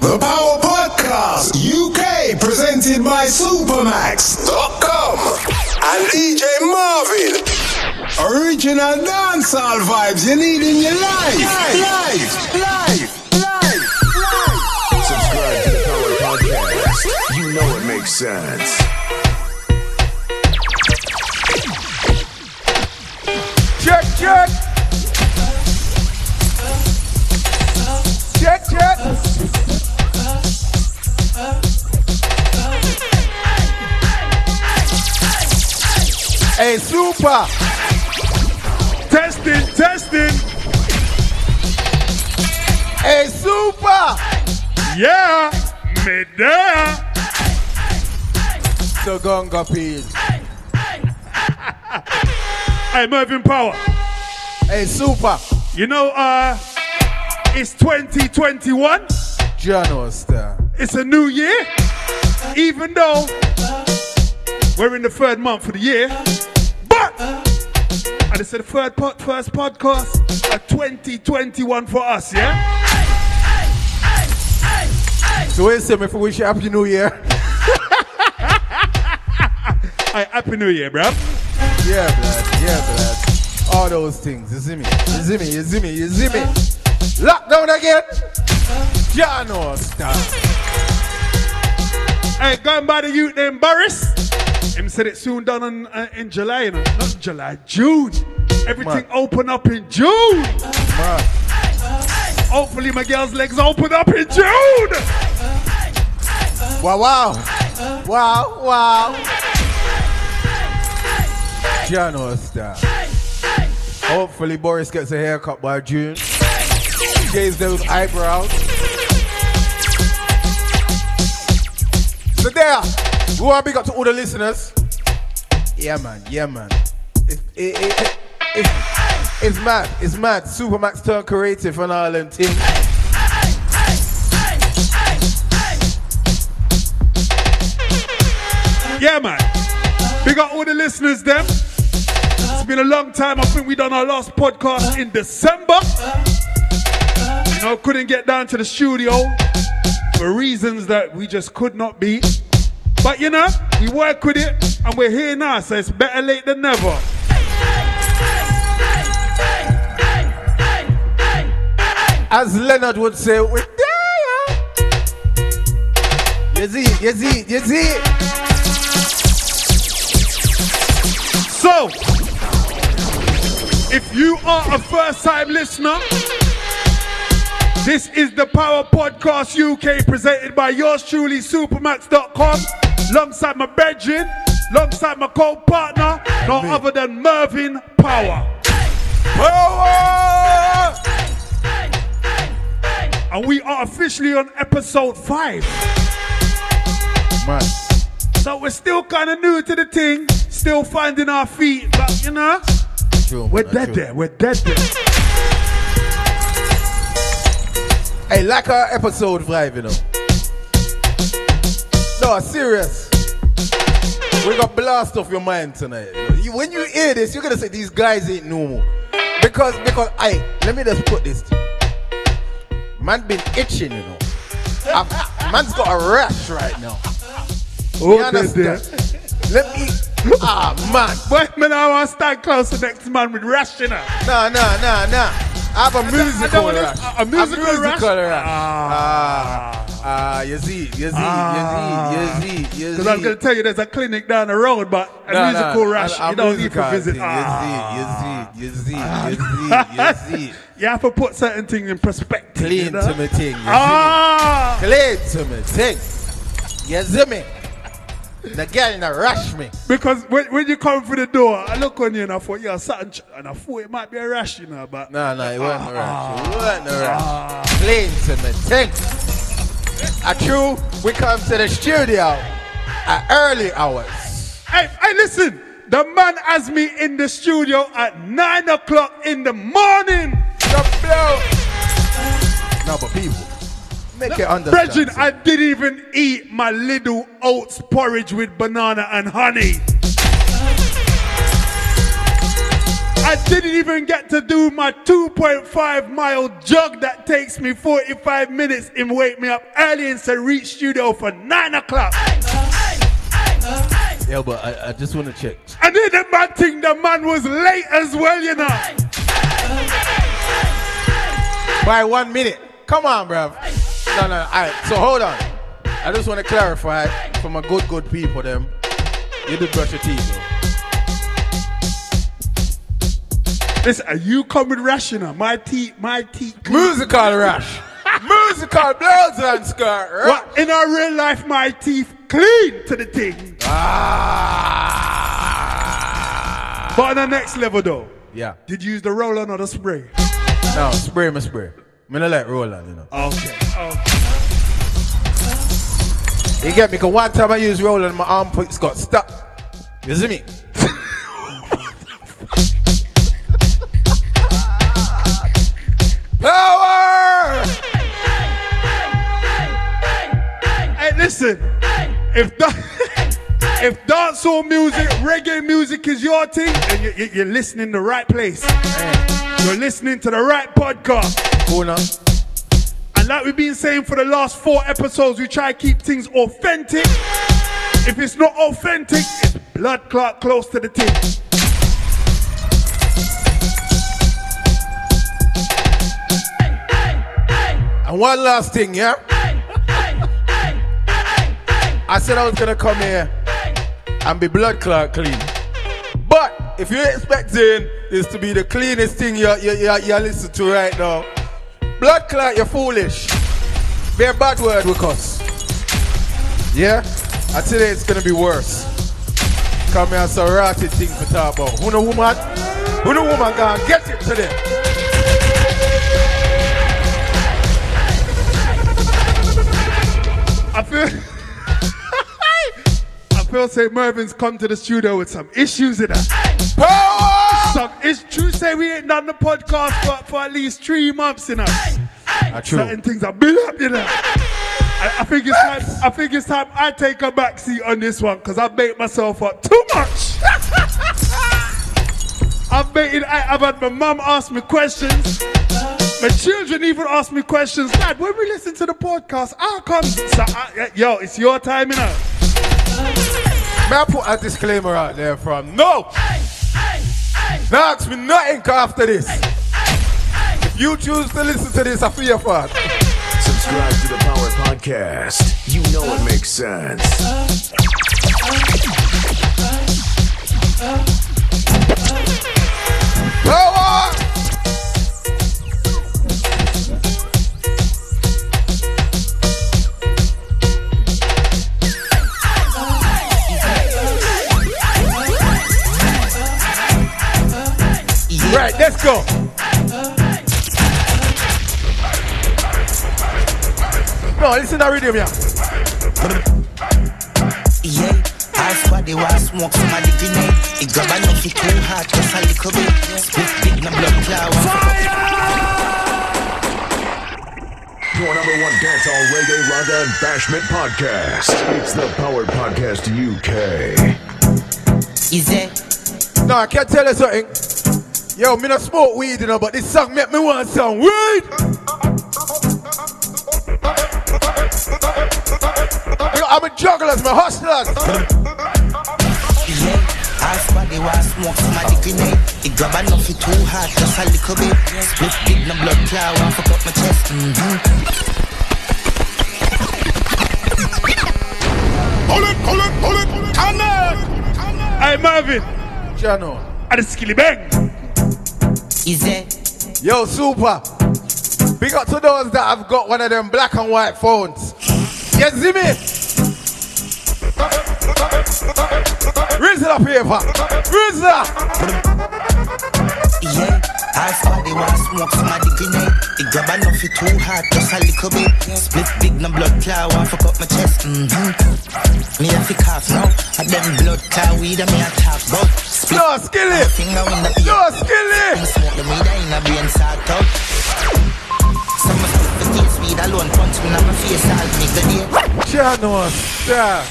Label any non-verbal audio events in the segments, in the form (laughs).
The Power Podcast UK presented by Supermax.com and DJ Marvin. Original dancehall vibes you need in your life. Life, life, life, life. Subscribe to the Power Podcast. You know it makes sense. Check. Check, super. Testing, testing. Hey, super. Yeah, me there. So go gonga page. (laughs) Hey, Mervyn Power. Hey, super. You know, uh, it's 2021. Jono. It's a new year. Even though we're in the third month of the year. But, and it's the third pod, first podcast of 2021 for us, yeah? So wait a minute for wish you happy new year. (laughs) Hey, Happy New Year, bruv. Yeah, blood. Yeah, blood. All those things. You see me? You see me? You see me? You see me? Lockdown again. Jono stop. Hey, going by the youth named Boris. Him said it soon done on, uh, in July, you know. not July, June. Everything Man. open up in June. Man. Hopefully my girl's legs open up in June. Wow, wow. Wow, wow. Star. Hopefully Boris gets a haircut by June. Shaves those eyebrows. So there, we want to big up to all the listeners. Yeah, man. Yeah, man. It, it, it, it, it's mad. It's mad. Supermax turn creative and all them things. Yeah, man. Big up all the listeners, them. It's been a long time. I think we done our last podcast in December. You know, couldn't get down to the studio for reasons that we just could not be. But you know, we work with it and we're here now, so it's better late than never. As Leonard would say, we're there. You see, you see, you see. So, if you are a first time listener, this is the Power Podcast UK presented by yours truly, Supermax.com, alongside my brethren, alongside my co partner, no other than Mervyn Power. Power! Oh, oh. And we are officially on episode 5. Man, So we're still kind of new to the thing, still finding our feet, but you know, true, we're dead true. there, we're dead there. Hey, like our episode five, you know. No, serious. We got blast off your mind tonight. you when you hear this, you're gonna say these guys ain't normal. Because, because, I let me just put this. Man been itching, you know. I've- man's got a rash right now. Oh, You dead there. understand? Let me. Ah, man. But man, I want to stand close to next man with rash, you know. Nah, nah, nah, nah. I have a musical rash. a- musical rash? rash. Ah. Ah, you see, you see, you see, you see, you see. Because I was going to tell you there's a clinic down the road, but a Nah, musical nah, rash, a- you don't need to visit. Ah. You see, you see, you see, you see, you see. You have to put certain things in perspective. Clean you know? to me thing. You Ah! Clean to me thing. Me? The girl in a rush me. Because when, when you come through the door, I look on you and I thought, you're something, ch- and I thought it might be a rash, you know, but. No, no, it wasn't a Ah. rush. It wasn't a rush. Clean to me thing. A true, we come to the studio at early hours. Hey, hey, listen. The man has me in the studio at 9 o'clock in the morning. The blow. No, but people, make it understand. Brethren, I didn't even eat my little oats porridge with banana and honey. I didn't even get to do my 2.5 mile jog that takes me 45 minutes and wake me up early and say reach studio for 9 o'clock. Yeah, but I, I just want to check. And then the man think the man was late as well, you know. By one minute. Come on, bruv. No, no. All right. So hold on. I just want to clarify for my good, good people, them. You did brush your teeth, though. Listen, are you coming rational? My teeth, my teeth. Musical rush. (laughs) Musical blows and. Right? What? In our real life, my teeth clean to the thing. Ah. But on the next level, though, Yeah. did you use the roller or the spray? No, spray my spray. Me not let roll on, you know. Okay. okay. You get me? Because one time I used roll on my armpits got stuck. You see me? (laughs) Power! Hey, listen. If da- (laughs) if dancehall music, reggae music is your thing, then you, you, you're listening the right place. You're listening to the right podcast. Now. And like we've been saying for the last four episodes, we try to keep things authentic. If it's not authentic, it's blood clot close to the thing. And one last thing, yeah? I said I was gonna come here and be blood clot clean. If you're expecting this to be the cleanest thing you you you you listen to right now, blood clot, you're foolish. Be a bad word with us. Yeah? I tell you it's gonna be worse. Come here, some rotted thing to talk about. Who know woman? Who know woman gonna get it today? I feel. I feel St. Mervin's come to the studio with some issues in. Power! Some it's true say we ain't done the podcast for, for at least three months. Ah, true. Certain things are built up, you know. I, I think it's time. I think it's time I take a back seat on this one because I bait myself up too much. (laughs) I've baited. I, I've had my mum ask me questions. My children even ask me questions. Dad, when we listen to the podcast, how come? So I, yo, it's your time, you know. May I put a disclaimer out there from no. Now ask me nothing after this. If you choose to listen to this, I feel your fault. Subscribe to the Power Podcast. You know it makes sense. Power! Right, let's go. No, listen to the rhythm, yeah. Yeah, I swear they was smoke from my grenade. It grab a nuffy too hard, just a little bit. Split big na blood cloud. Your number one dancehall reggae raga and bashment podcast. It's the Power Podcast UK. Is it? No, I can't tell you something. Yo, me not smoke weed, you know, but this song make me want some weed. Yo, I'm a juggler, I'm a hustler. Yeah, I swear they was smoke from my grenade. It grab a nuffy too hard, just a little bit. Split big na blood cloud, and fuck up my chest. Mm-hmm. Pull it, pull it, pull it, connect. Hey Marvin, Jano. at the Skillibeng. Is it? Yo, super. Big up to those that have got one of them black and white phones. You see me? Rizla paper. Rizla. Yeah, I swear they was smoke from my grenade. It grab a nuffy too hard, just a little bit. Split big no blood cloud, and fuck up my chest. Mm-hmm. Me a to cough now. I them blood cloud weed, and me a talk about. Split Yo, skilly. finger in the Yo, ear. skilly. Smoke the weed in a brain sort out. Some of the taste weed alone punch me in my face all nigga day. Jano, yeah.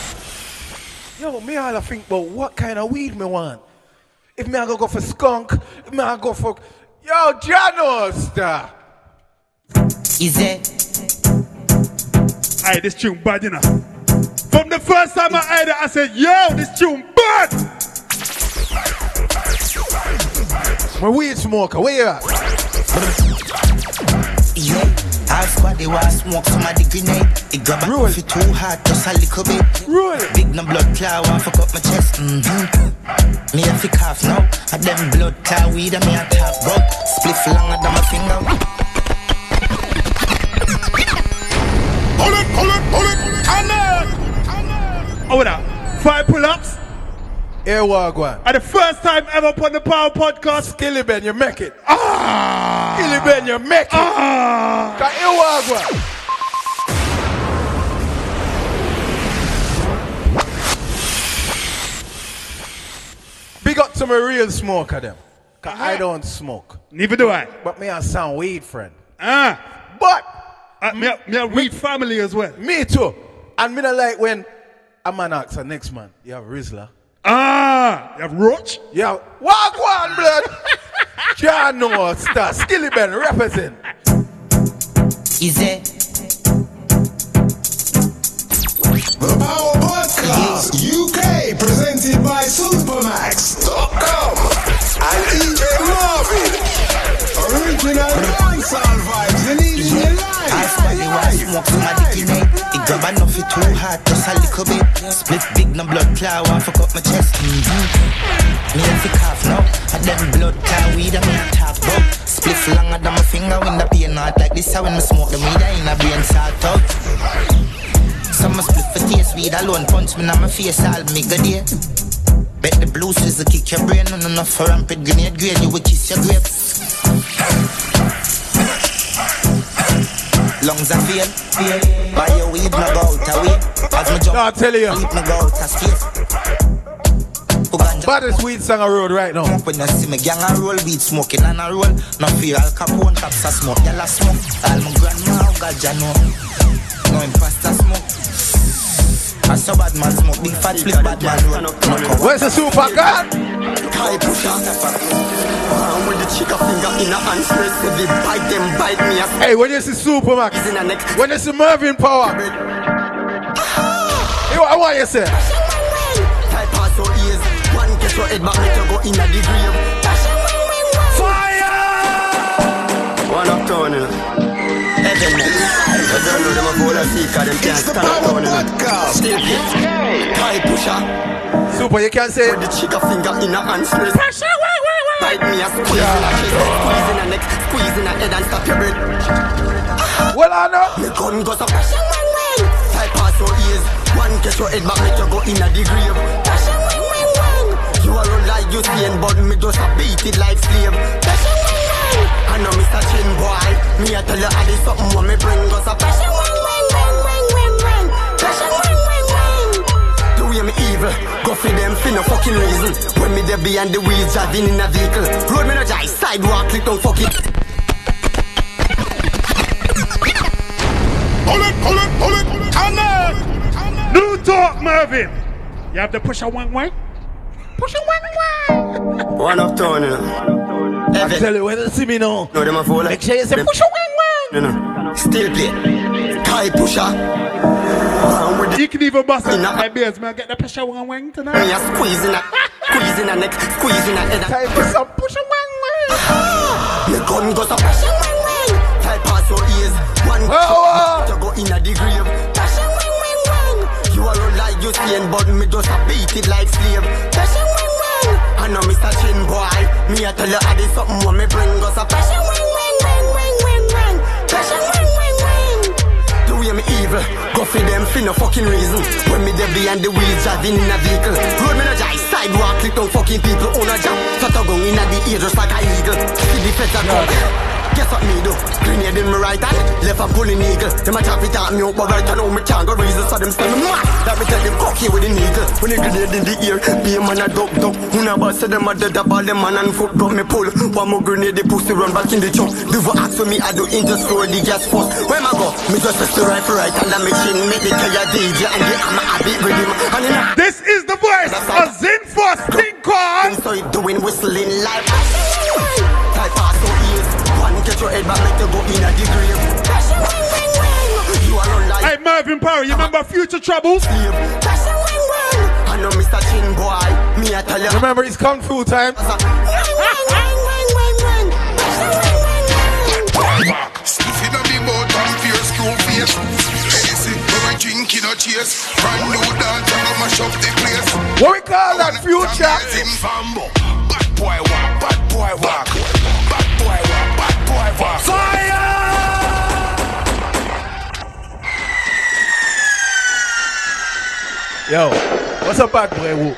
Yo, me all I think about what kind of weed me want. if me I go go for skunk, if me I go for yo Janos, star. Is it? Hey, this tune bad, you know. From the first time I heard it, I said, yo, this tune bad. My weed smoker, where you at? Yeah. Half squad they want smoke somebody grenade. It grab Roll. a if it too hard, just a little bit. Roll. Big no blood clot, want fuck up my chest. Mm-hmm. Me a fi cough now. A them blood clot weed and me a talk about. Spliff longer than my finger. Pull it, pull it, pull it. Cannon. Oh, that. Five pull ups. Here Wagwan. And the first time ever upon the Power Podcast. Skillibeng, you make it. Ah! Skillibeng, you make it. Ah! Here Wagwan. Big up to my real smoker them. Cause I don't smoke. Neither do I. But me I sound weed friend. Ah! But Uh, me, a- me a weed family as well. me too. And me not like when a man asks a next man, you have Rizla. Ah! You have Roach? You have Wagwan blood. (laughs) John no star. Skillibeng represent. Is it? The Power Podcast UK presented by Supermax.com and DJ Marvin. Original dancehall vibes you need in your life. Half squad they want smoke somebody grenade. It grab enough it too hard, just a little bit. Split big no blood clot, want fuck up my chest. Mm-hmm. Me a fi cough now. A them blood clot weed and me a talk about. Spliff longer than my finger when the pain not like this. How when me smoke the weed, I in a brain sort out. Some split for taste weed alone. Punch me in my face, I'll make a day. Bet the blue sizzle kick your brain. No, no, for rampant grenade grade, you will kiss your grave. Lungs are fail. Buy your weed, no go out away. As me jump, No, I tell you. weed, no go out of space. Who ganja Baddest weed song on road right now. when you see me gang a roll, weed smoking and a roll. No fear, Al Capone, cops a smoke, y'all a smoke. All my grandma, ganja know. No imposter smoke. I saw bad man smoke, big fat flip bad man roll. No come Where's the super gun? High pusher. Uh, with the chica finger in a hand stress, so they bite them, bite me as Hey, when you see Supermax, in a neck. when you see Mervyn Power, yo, I want you to say, Type pass your ears. One get your head back, make you go in a the grave. One up town, know them a bowl of seeker, them can't It's the stand up Power town, you know. Podcast. Still hit. High pusher. Super, you can't say, With the chica finger in a hand stress. Bite me a squeeze in a chest, squeeze in a neck, squeeze in a head and stop your breath. well, I know. Me gun goes up. Type pass your ears. One catch your head back, make you go in a the grave. You are run like you saying, but me just a beat it like slave. I know Mr. Chin boy. Me I tell you all this something what me bring us up. The evil, go for them for no fucking reason. When me there behind the wheels, driving in a vehicle. Road me no jai, sidewalk, click don't fuck it. Pull it, pull it, pull it. Cannon. New talk, Mervyn. You have to push a one way. Push a one way. One up town, you know. I tell you, when you see me now, No, them a fool. make sure you say, Them- push away, No, no. Still play. Kai pusher. Round with the You can even bust it. Enough. My beers, man. Get the pressure one wing me tonight. a squeezing a squeezing a neck, squeezing a head. Time for some push away. The gun goes up. Type pass your ears. One Oh, to go in a the grave. You are run like you saying, but me just a beat it like slave. I know Mr. Chin boy. Me a tell you all this something what me bring us up. The way me evil, go for them for no fucking reason. When me there behind the wheels driving in a vehicle. Road me no jai, sidewalk, click down fucking people on a jump. Shut a gun in a the ear just like a eagle. See the feds a come. Guess what me do? Grenade in my right hand, left hand pulling eagle. Them a chop it at me up, but right now me can't go reason. So them stand mad. That me tell them fuck you with the needle. When the grenade in the ear, be a man a duck duck. Who na boss them a dead all them man and foot got me pull. One more grenade, the pussy run back in the truck. Do for ask for me, I do throw the gas first. Where my go? Me just press the rifle right and I make chin, make me tell ya DJ and the hammer I beat with him. And in a This is the voice of Zinfos Tinkon. so you doing whistling like Type pass so ears get your head back make you go in a. You are like Hey, Mervyn Power, you remember Future Troubles? slave Dash it, wing, wing. I know Mr. Chin boy Me I tell you Remember it's kung fu time? Stiff and face. Drink chase. Brand new dance I mash up the place. What we call that future? Bad boy walk, bad boy walk. Yo, what's a bad boy walk?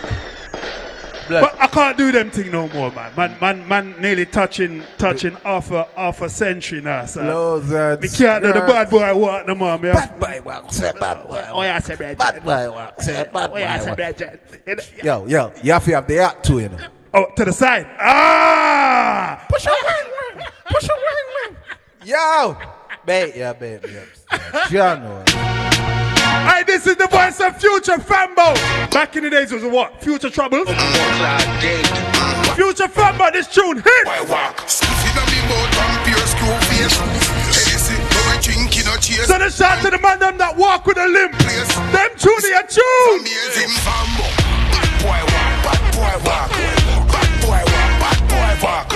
Blood. But I can't do them thing no more, man. Man, man, man, nearly touching, touching half a half a century now. So Blows and me can't do the bad boy walk no more, man. Bad boy walk, say bad boy Oh yeah, say bad. Bad boy walk, say bad Oh yeah, say boy bad. Yo, yo, you have to have the act too, you know. Oh, to the side. Ah! Push your wing. Push your wing. Yo! Babe, yeah, babe, yeah. John, Hey, this is the voice of Future Fambo. Back in the days, it was what? Future Troubles? Future Fambo, this tune hit. Boy walk. Stiff in the boat and fear screw face. Anything when I drink So the shout to the man them that walk with a limp. Them tune your tune. Amazing fambo. Bad boy walk, bad boy walk. Bad boy walk, bad boy walk.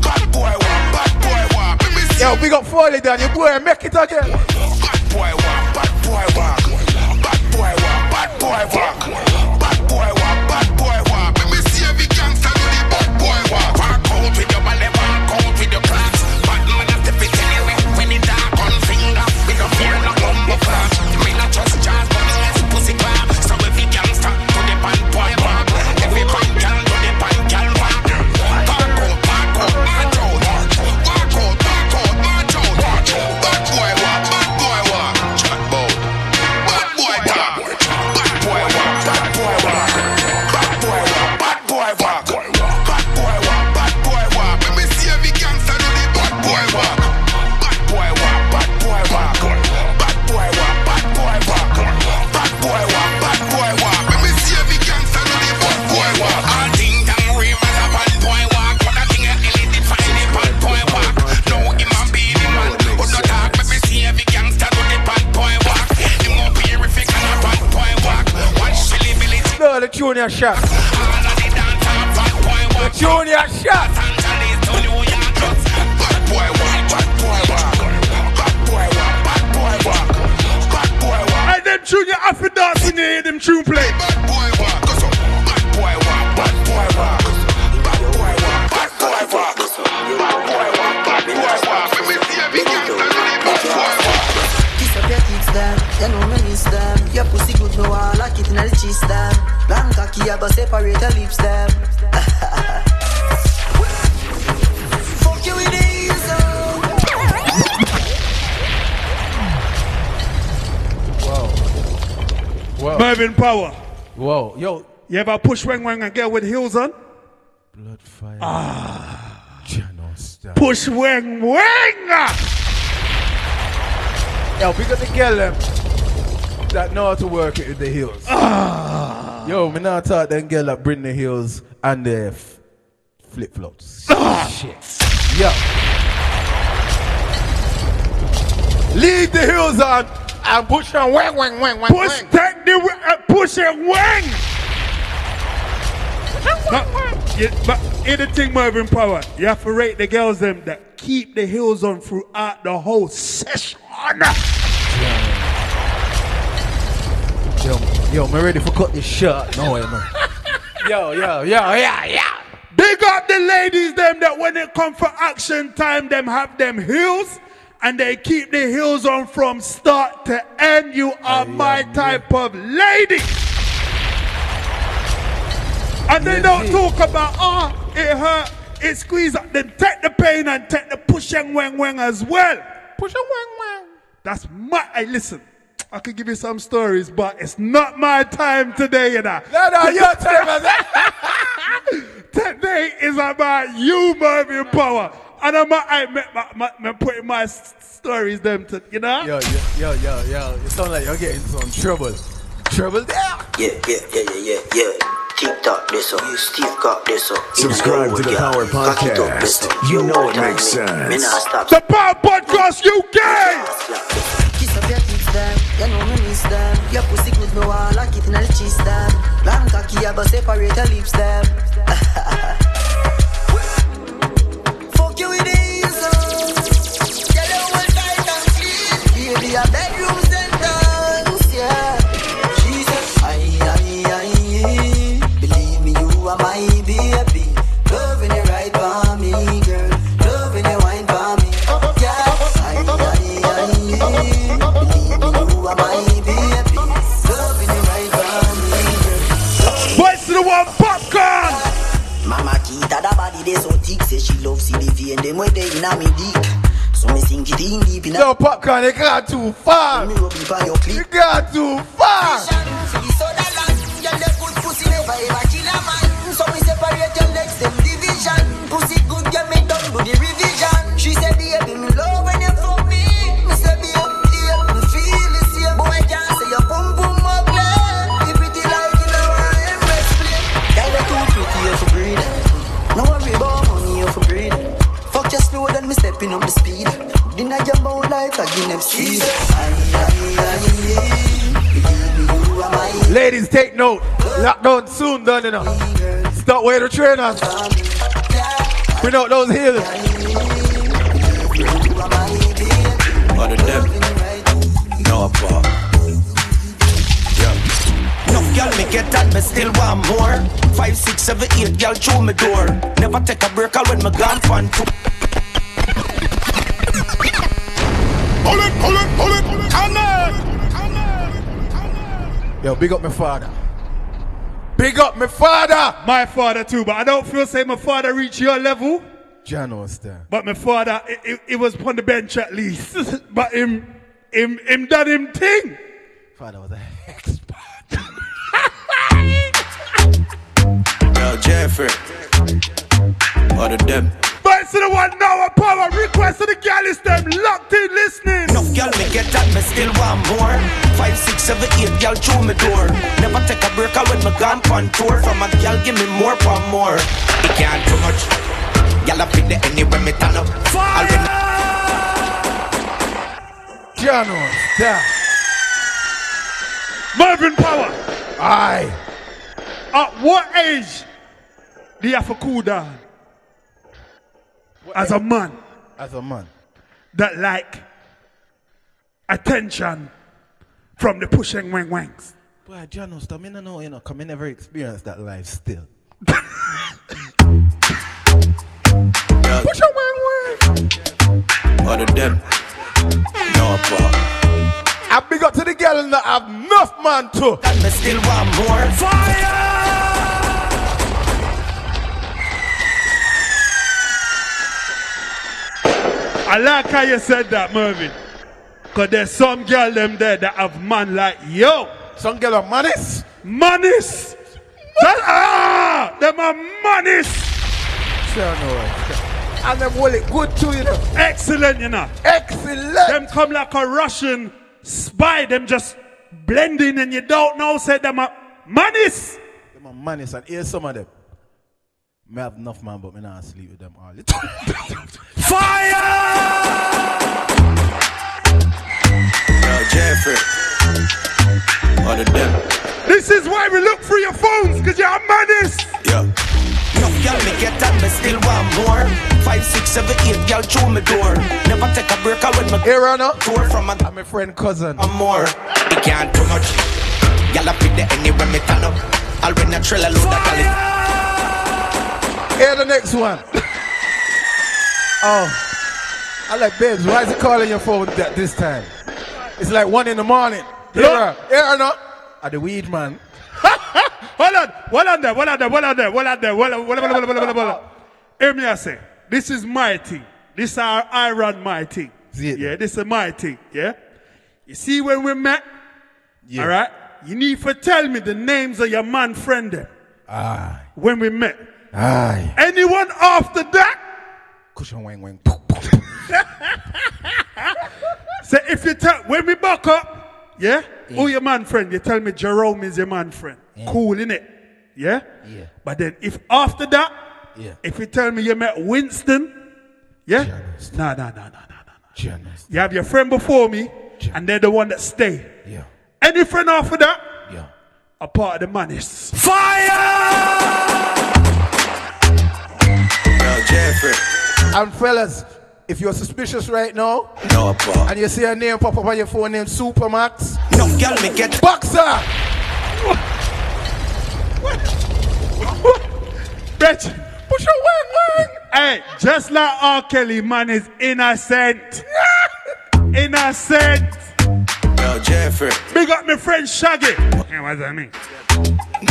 Bad boy walk, bad boy walk. Let. Yo, big up Foley down, you boy, make it again. Bad boy walk, bad boy walk. Walk, walk. Walk. Bad boy walk. Hey, them dance when you hear them tune play. You know me miss them. Your pussy good, no I like it in the cheese them. Long cocky, I go separate your lips them. (laughs) Fuck you with these, oh. Whoa. Mervyn Power. Whoa. Yo. You ever push wang wang and girl with heels on? Blood fire. Ah. Channel. Push wang wang. Yo, we got the girl them that know how to work it with the heels. Ah. Yo, me not thought them girl that bring the heels and the f- flip flops. Ah. Shit. Yo. Leave the heels on and push on wang wang wang wang Push wang. take the uh, push and wang. But here's the thing, Mervyn Power. You have to rate the girls them that keep the heels on throughout the whole session. Yo, yo, me ready for cut this shirt. No way, (laughs) man. yo, yo, yo, yeah, yeah. Big up the ladies them that when it come for action time, them have them heels and they keep the heels on from start to end. You are my type of lady. And they don't talk about, oh, it hurt. it squeeze up, then take the pain and take the push and wang wang as well. Push and wang wang. That's my. Hey, listen, I could give you some stories, but it's not my time today, you know. No, no, your (laughs) time. is Today is about you, Mervyn Power. And I'm I, me putting my stories them to, you know? Yo, yo, yo, yo, yo. You sound like you're getting some trouble. Trouble there. Yeah, yeah, yeah, yeah, yeah, yeah. Tick tock this up, Steve got this up. Subscribe to the yeah. Power Cock it up, this Podcast. up. You know know it makes I mean. sense. Me not stop. The Power Podcast UK! You know me miss them. Your pussy good, me want like it in the cheese them. Long cocky, I go separate your lips them. (laughs) Fuck you with these songs. Tell oh. you one tight and clean. Baby, your bedroom girl. Voice to the one Popcaan! Mama Kita da body they so thick Say she love see the vein them where they inna me dick So me sink it in deep inna Yo, Popcaan, you got too far. me rub it on your You clit got too far. For the soda land Girl they put pussy never ever kill a man So me separate your legs them division Pussy good girl me stepping up the speed Dinner your seed Believe me you are my Ladies, take note. Lockdown soon done, you know. Stop where the trainers. Bring out those healers. What of them? No apart. Yeah. No girl me get that, me still want more. Five, six, seven, eight, girl through me door. Never take a break out when me gone fun too. Yo, big up my father. Big up my father. My father too, but I don't feel say my father reached your level. John was there. But my father, it, it, it was on the bench at least. (laughs) but him, him, him done him thing. Father was an expert. (laughs) Yo, Jeffrey. What of them? Voice to the one now power. Request to the girl is them locked in listening. No girl me get that, me still want more. Five, six, seven, eight, girl through me door. Never take a break out when me gone on tour. From a girl, give me more for more. It can't too much. Girl, I fit the anywhere me turn up. John was there. Marvin Power. Aye. At what age do you have to cool down? As a man As a man. that like attention from the pushing wang wangs. Boy, John was there. Me no know, you know, come I never experienced that life still. (laughs) Push a wang wang. What of them? No apart. I big up to the girl that have enough man too. And me still want more. Fire! I like how you said that, Mervyn. Cause there's some girl them there that have man like yo, Some girl are manis. manis. That ah, them are manis. Sure no. And them hold it good too, you know. Excellent, you know. Excellent. Them come like a Russian spy. Them just blending, and you don't know. Say them are manis. Them are manis and here's some of them. Me have enough man, but me not sleep with them all the (laughs) time. Fire! Yo, Jeffrey. What of them? This is why we look through your phones, cause you're manis. Yeah. No girl me get that, me still want more. Five, six, seven, eight, girl through me door. Never take a break out when me Here, Anna. tour from a I'm my friend cousin. and more. It can't too much. Girl, I fit the anywhere me turn up. I'll bring a trailer load of Here the next one. (laughs) oh. I like babes, why is he calling your phone that this time? It's like one in the morning. Here, Look. here, Anna. At the weed man. (laughs) Hold on, hold on there, hold on there, hold on there, hold on there, hold on, hold on, hold on, hold on, hold on. Hear me, I say. This is my thing. This is our I run my thing. Yeah, this is my thing. Yeah. You see when we met, Yeah. all right. You need to tell me the names of your man friend them Aye. Ah. when we met. Anyone after that? Cushion wang wang. (laughs) So if you tell when we back up, yeah, who your man friend? You tell me Jerome is your man friend. Cool, innit? Yeah? Yeah. But then if after that, Yeah. if you tell me you met Winston, yeah? Nah, nah, nah, nah, nah, nah. Journalist. You have your friend before me, and they're the one that stay. Yeah. Any friend after that, Yeah. a part of the manis. Yo, Jeffrey. And fellas, if you're suspicious right now No, pa. and you see a name pop up on your phone named Supermax, No, girl, me get Boxer! What? What? Bitch, push your wing, wing. Hey, just like R. Kelly, man is innocent. innocent. Yo, Jeffrey. Big up my friend Shaggy. Yeah, what does that mean?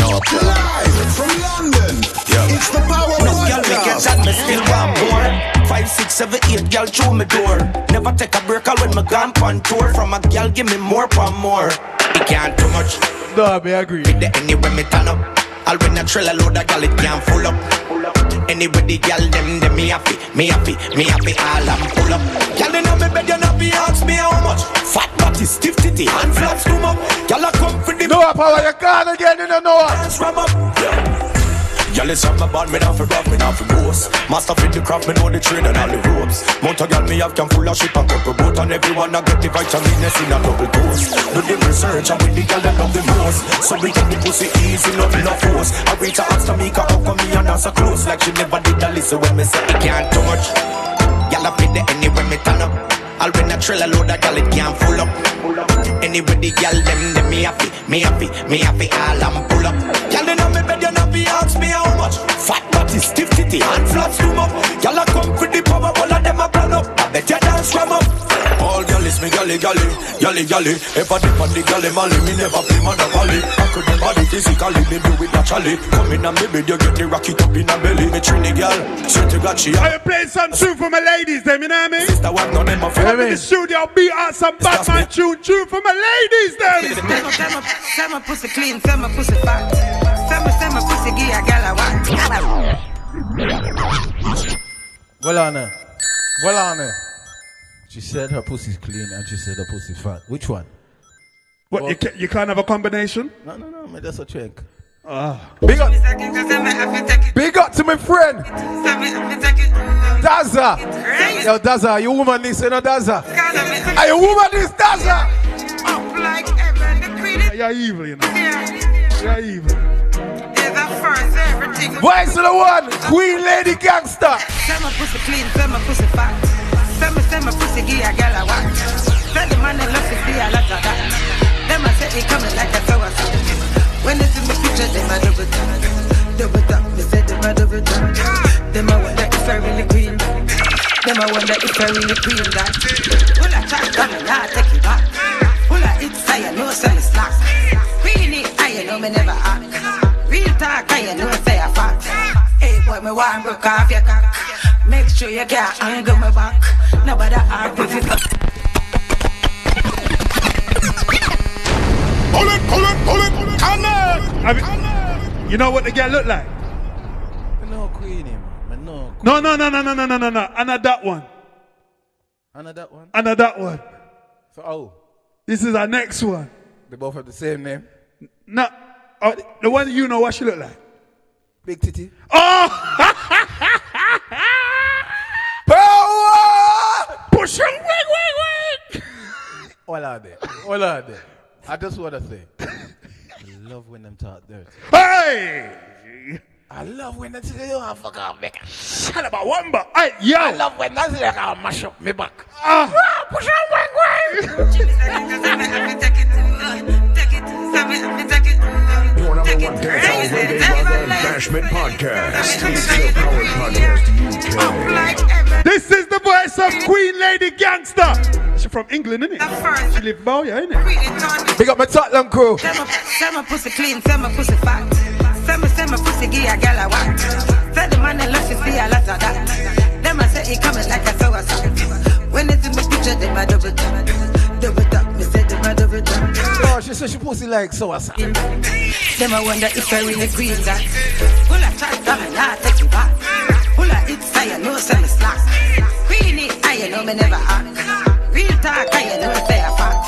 Pa. Live from London, Yeah. it's the Power No girl me get Podcast. shot, me still want more. Five, six, seven, eight girl through my door. Never take a break when me gone on tour. From a girl give me more for more. It can't too much. No, I agree. The anywhere me turn up. I'll win a trailer load of gal it can't full up. Anybody gal them them me happy, me happy, me happy all I'm pull up. Gal in me bed you not be ask me how much. Fat body, stiff titty, hand flaps come up. Gal a come for the No, power, you gone again, you don't know what? dance ram up. Yeah. Y'all is on my band, me down for rock, me down for boss. Master fit the craft, me know the trade and all the ropes. Mountain girl me have can full of shit and couple boat and everyone I get the vitamins in a double dose. Do the research and with the girl that love the most. So we get the pussy easy, no force. I reach ask me, how come me and her so close? Like she never did a listen when me say it can't too much. Y'all up in the anywhere me turn up. I'll win a trailer load of gal it can't full up. Anybody gal them them me happy, me happy, me happy all I'm pull up. Gal in me bed you not be ask me how much. Fat body, stiff titty, flaps zoom up. Gal a come for the power, all of them a plan up. I bet you dance up. All gal me galley galley, galley galley. Ever dip on the galley mally, me never play monopoly. I could the body physically, me do it naturally. Come in and me bed you get the rocket up in a belly. Me trini gal, sweet to got she. I play some tune for my ladies, them, you know what I mean? Sister what none them a Come in the studio, beat out some Stop Batman tune, tune for my ladies, them. Say my, say my, say my pussy clean, say my pussy fat. Say my, say my pussy give a gal a want. Well on her. Well on her. She said her pussy's clean and she said her pussy fat. Which one? What, you, can, you can't have a combination? No, no, no, man, that's a check. Ah. Big up, Say me have to big up to my friend, say me have to take it. Daza. Crazy. Yo, Daza, you woman this, you know, Daza. Cause I'm in- Are you woman this, Daza? up like heaven, the queen You're evil, you know. You're evil. a first everything. Voice of the one, Queen Lady Gangster. Say my pussy clean, say my pussy fat. Say me, say my pussy give a gal a want. Say the man that love to see a lot of that. Them a say he coming like a sour When they see me picture, them a double tap. Double tap, me say them a double tap. Them a wonder if I really queen. Them a wonder if I really queen that. Pull a track, come and I take it back. Pull a hit, say you know, say it's slack. Queenie, I you know me never act. Real talk, I know say a fact. Hey, boy, me want broke off your cock. Make sure you can't angle me back. Pull it, pull it, pull it, come you know what the guy look like? No, queen eh, man. No, no, no, no, no, no, no, no, no. That one. Another that one? Another that one. So, oh. This is our next one. They both have the same name? No. Oh, the one you know what she look like? Big titty. Oh! (laughs) All out there. All out there. I just want to say, I love when them talk dirty. Hey, I love when they say, you want fuck off, make shut up, a wamba. Hey, yo. I love when they say, I'll mash up me back. Ah. Push on, wang, (laughs) Your number one dancehall reggae rock and bashment podcast. It's the Power Podcast UK. This is the voice of Queen Lady Gangster. She from England, isn't it? She live Bowyer, isn't it? Big up my Tottenham crew. Say my, say my pussy clean, say my pussy fat. Say me, say my pussy give a gal a want. Say Tell the man I love to see a lot of that. Them I say he coming like a sour When it's in my picture, them I double tap. Double tap, me say them I double tap. Oh, she said she pussy like sour Them I wonder if I really queen that. Pull a chat, come and not take you back. Pull a it, I know some slack. Queen it, I know me never act. Real talk, I know say a fact.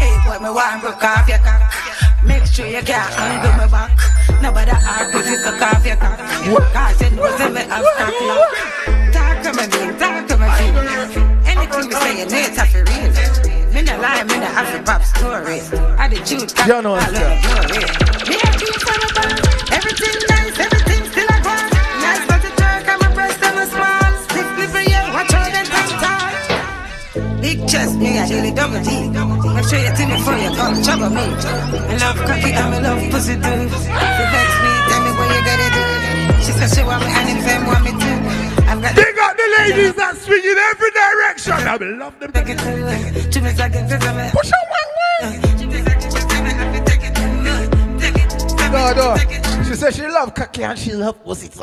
Hey boy, me want broke off your cock. Make sure you can't undo my back. Nobody hard if you cock off your cock. Cause you know say me have cock lock. Talk to me, bean, talk to me, bean. Anything you say, you know it's a for real. Me no lie, me no have to pop stories. I the truth, You know I love glory. Me a keep the bar. Everything Big chest, me a daily double D. Make sure you tell me before you come trouble me. I love cocky I'm I love pussy too. If you vex me, tell me what you gotta do. She said she want me and him them want me too. I've got Big up the ladies that swing in every direction. I will love them. Take it to to me second to me. Push her one way. Uh, no, no. Uh, she said she love cocky and she love pussy too.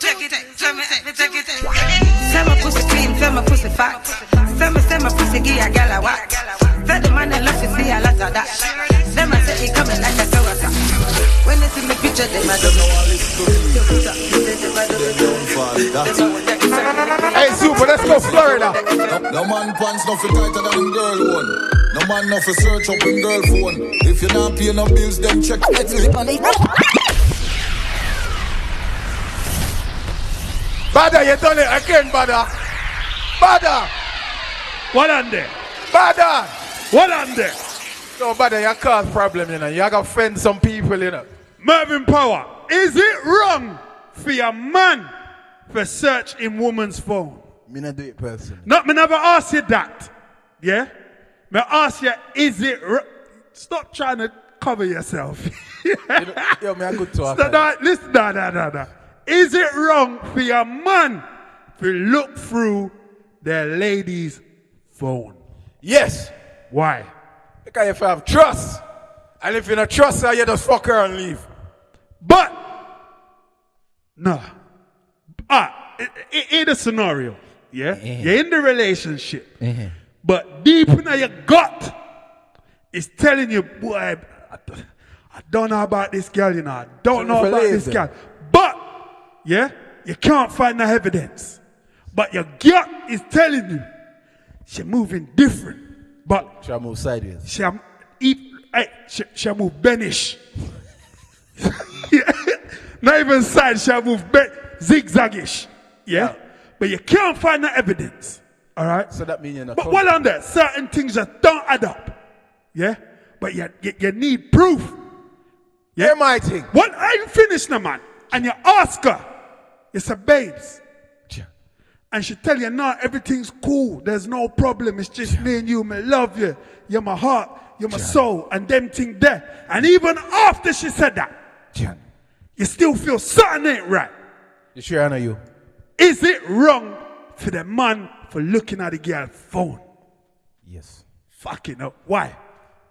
Take it, tell me, take it. Say my pussy clean, my pussy fat. Say me, say my pussy give a gal a whack. Say the man I love to see a lot of that. Them I say he coming like a sour sack. When they see me picture, them I don't Hey, Super, let's go Florida. No, no man pants nothing tighter than him girl one. No man nothing search up him girl phone. If you not pay no bills, then check exit. Bada, you done it again, Bada. Bada, What on there? Bada. What on there? No, you cause problem, you know. You gotta offend some people, you know. Mervyn Power, is it wrong for a man for search in woman's phone? Me not do it personally. No, me never ask you that. Yeah? Me ask you, is it wrong? Stop trying to cover yourself. Yo, me a good talk. No, no, listen, no, no, no, no. Is it wrong for a man to look through their lady's phone? Yes. Why? Because if you have trust, and if you don't trust her, you just fuck her and leave. But, no. Ah, i- i- in a scenario, yeah? You're in the relationship, but deep in your gut, it's telling you, boy, I, I don't know about this girl, you know. I don't know about this girl. But, yeah, you can't find no evidence. But your gut is telling you she's moving different. But Try move sideways. she eat hey, she, she move benish. Yeah. (laughs) Not even side, she move be, zigzagish. Yeah? But you can't find the evidence. All right? So that means you're not But well on there, certain things just don't add up. Yeah? But you, you, you need proof. Yeah, my thing. What I finish now, man, and you ask her, you say, babes. And she tell you, nah, everything's cool. There's no problem. It's just me and you. Me love you. You're my heart. You're my soul. And them thing there. And even after she said that, you still feel something ain't right. You sure I know you? Is it wrong for the man for looking at the girl's phone? Yes. Fucking up. Why?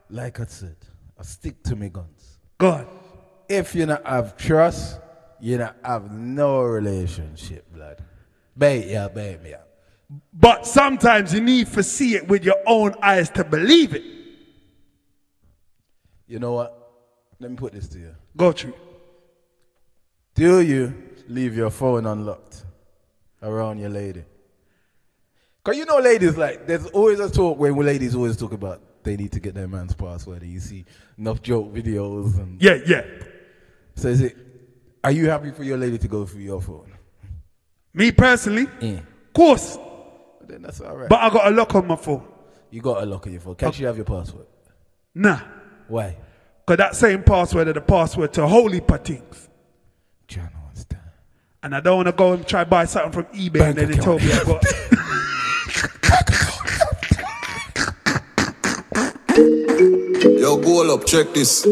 Like I said, I stick to my guns. God. If you not have trust, you not have no relationship, blood. Ya, bait me up. But sometimes you need to see it with your own eyes to believe it. You know what? Let me put this to you. Go through. Do you leave your phone unlocked around your lady? Because you know, ladies, like, there's always a talk when ladies always talk about they need to get their man's password. And you see enough joke videos. and Yeah, yeah. So is it, are you happy for your lady to go through your phone? Me personally, Yeah. of course. Then that's all right. But I got a lock on my phone. you got a lock on your phone. Can't you have your password? Nah. Why? Because that same password is the password to holy whole heap of things. John understand. And I don't want to go and try buy something from eBay and then they told me I got. (laughs) Yo, go up, check this.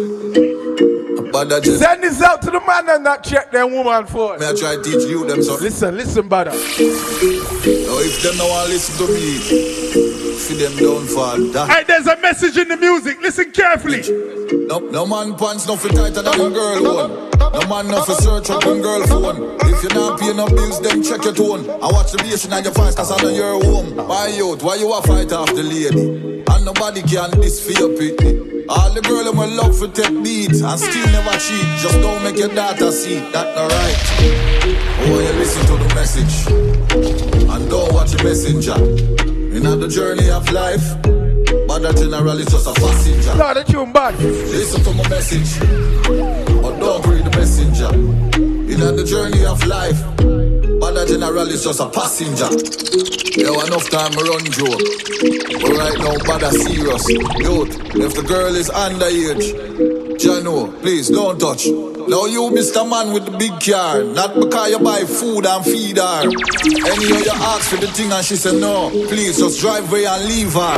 Bada just. Send this out to the man and not check their woman phone. May I try to teach you them something? Listen, listen, brother. Now, if them no want listen to me, feed them down for that. hey, there's a message in the music. Listen carefully. No, no man pants nothing tighter than a girl one. No man no for search up on girl phone. If you not pay no bills, then check your tone. I watch the bass in your face cause I know you're home. Why you, why you a fight off the lady? Nobody can this for your pity. All the girl them will love for take beats and still never cheat. Just don't make your daughter see that not right. Oh, you listen to the message and don't watch the messenger. In the journey of life, but that general is just a passenger. No, the tune bad. Listen to my message, but don't read the messenger. In the journey of life, that general is just a passenger. Yo, enough time run joke. But right now, bad serious. Youth, if the girl is underage, Jano, please don't touch. Now you, Mr. Man with the big car, not because you buy food and feed her. Any of you ask for the thing and she said no, please just drive away and leave her.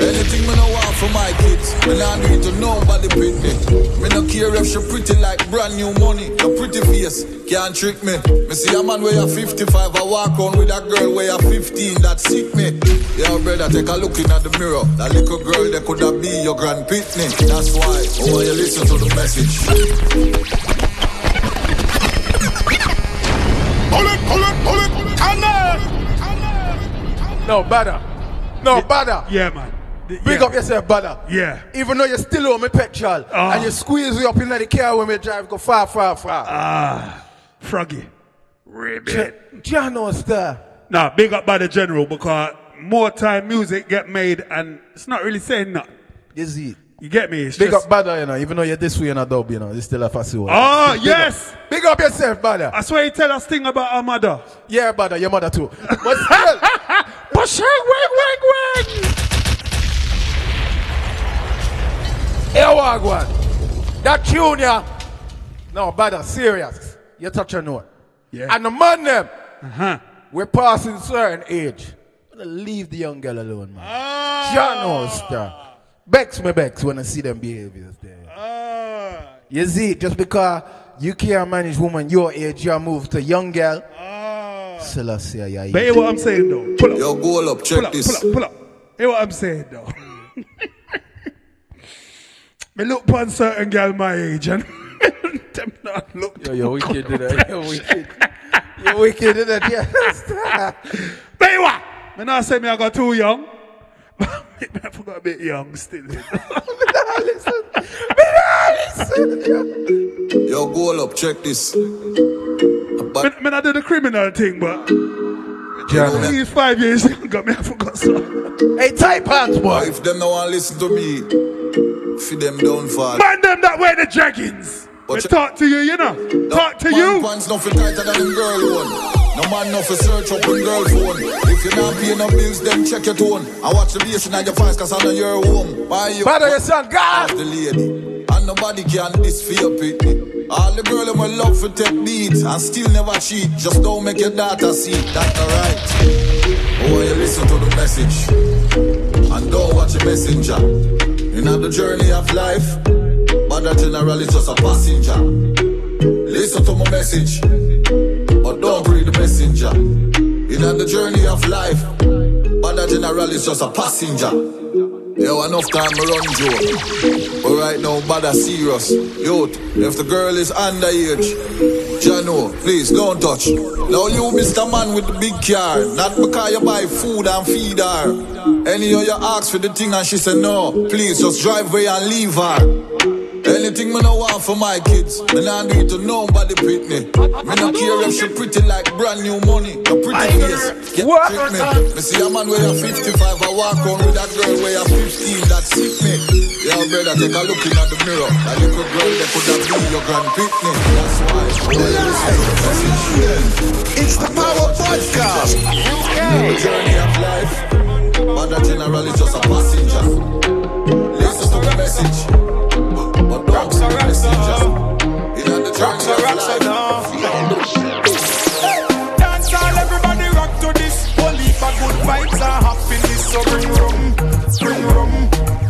Anything me no want for my kids, and I need to nobody pick me. Me no care if she pretty like brand new money, your pretty face can't trick me. Me see a man where you 55, I walk on with a girl where you 15, that sick me. Yeah, brother, take a look in at the mirror. That little girl that could have be your grand pitney. That's why want you listen to the message. It, it, it. No, better. No, better. Yeah, man. Big yeah. up yourself, brother. Yeah. Even though you're still on me petrol Ah. and you squeeze me up in the car when we drive go far, far, far. Ah, Froggy. Ribbit. Jano star. Nah, big up by the general because more time music get made and it's not really saying nothing. You see. You get me? It's Big just, up brother, you know, even though you're this way in a dub, you know, it's still a fussy one. Oh, Big yes. Up. Big up yourself, brother. I swear you tell us thing about our mother. Yeah, brother, your mother too. But (laughs) still, Push her, wing, wing, wing. here Wagwan. That junior. No, brother, serious. You touch a note. Yeah. And the man them, Uh-huh. we're passing certain age. Gonna leave the young girl alone, man. Jano star. Bex me Bex when I see them behaviors there. Ah. You see, just because you can't manage woman your age, you move to young girl. Ah. Selassie, yeah, But hear what I'm saying though. Pull up. Yo, go up, Pull check up, this. pull up, pull up. Hear what I'm saying though. (laughs) me look upon certain girl my age and (laughs) them not look. Yo, you're wicked, did You're (laughs) wicked. You're wicked, did it? But hear what? Me not say me I got too young. Me I forgot a bit young still. (laughs) Yo, go up, check this. me, But me not do the criminal thing, but Jano. he's five years (laughs) younger. Me I forgot so. Hey, tight pants, boy. if them no want to listen to me, feed them downfall. Man, them that wear the jeggings. But Me talk to you, you know. Talk to man you. Pants nothing tighter than them girl one. No man no for search up on girl phone. If you not pay no bills, then check your tone. I watch the bass in your face cause I know you're home. Why you Brother, your son, God. the lady? And nobody can this for your pity. All the girl them will love for take beats and still never cheat. Just don't make your daughter see that alright. Oh, you listen to the message and don't watch the messenger. In the journey of life, but that general is just a passenger. Listen to my message, don't read the messenger. In the journey of life, but that general is just a passenger. Yo, enough time to run joke. But right now, bad serious. Youth, if the girl is underage, Jano, please don't touch. Now you, Mr. Man with the big car, not because you buy food and feed her. Any of you ask for the thing and she said no, please just drive away and leave her. Anything me no want for my kids, me nah do it to nobody pick me. Me no care if she pretty like brand new money, a pretty face. Get What? trick me. Me see a man where you 55, I walk on with that girl where you 15, that sick me. Yeah, brother, take a look in at the mirror. That little girl that could have been your grand pitney. That's why. You listen to the message. It's the Power Podcast. The journey of life, but that general is just a passenger. Listen to the message, the everybody rock to this. Holy for. So bring rum, bring rum,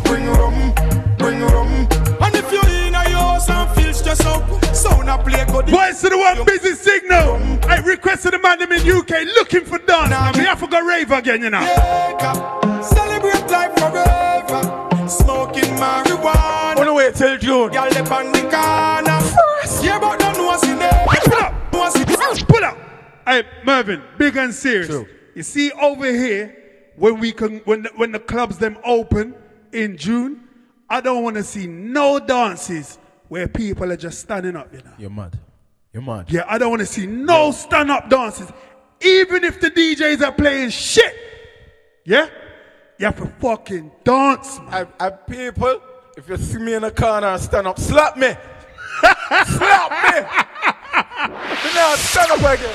bring rum, bring rum. And if you're in a and play good. Voice to the one busy signal. I the man in UK looking for have rave again, you know. Celebrate life forever. Smoking marijuana. Wanna wait till June. Y'all on the corner. First Yeah, but don't know what's in there. Pull up. Pull up. Hey, Mervin, big and serious. You see over here, when we can, when the, when the clubs them open in June, I don't want to see no dances where people are just standing up. You know. You're mad. You're mad. Yeah, I don't want to see no stand up dances, even if the DJs are playing shit. Yeah, you have to fucking dance. I, I people, if you see me in the corner and stand up, slap me. (laughs) slap me. Me now stand up again.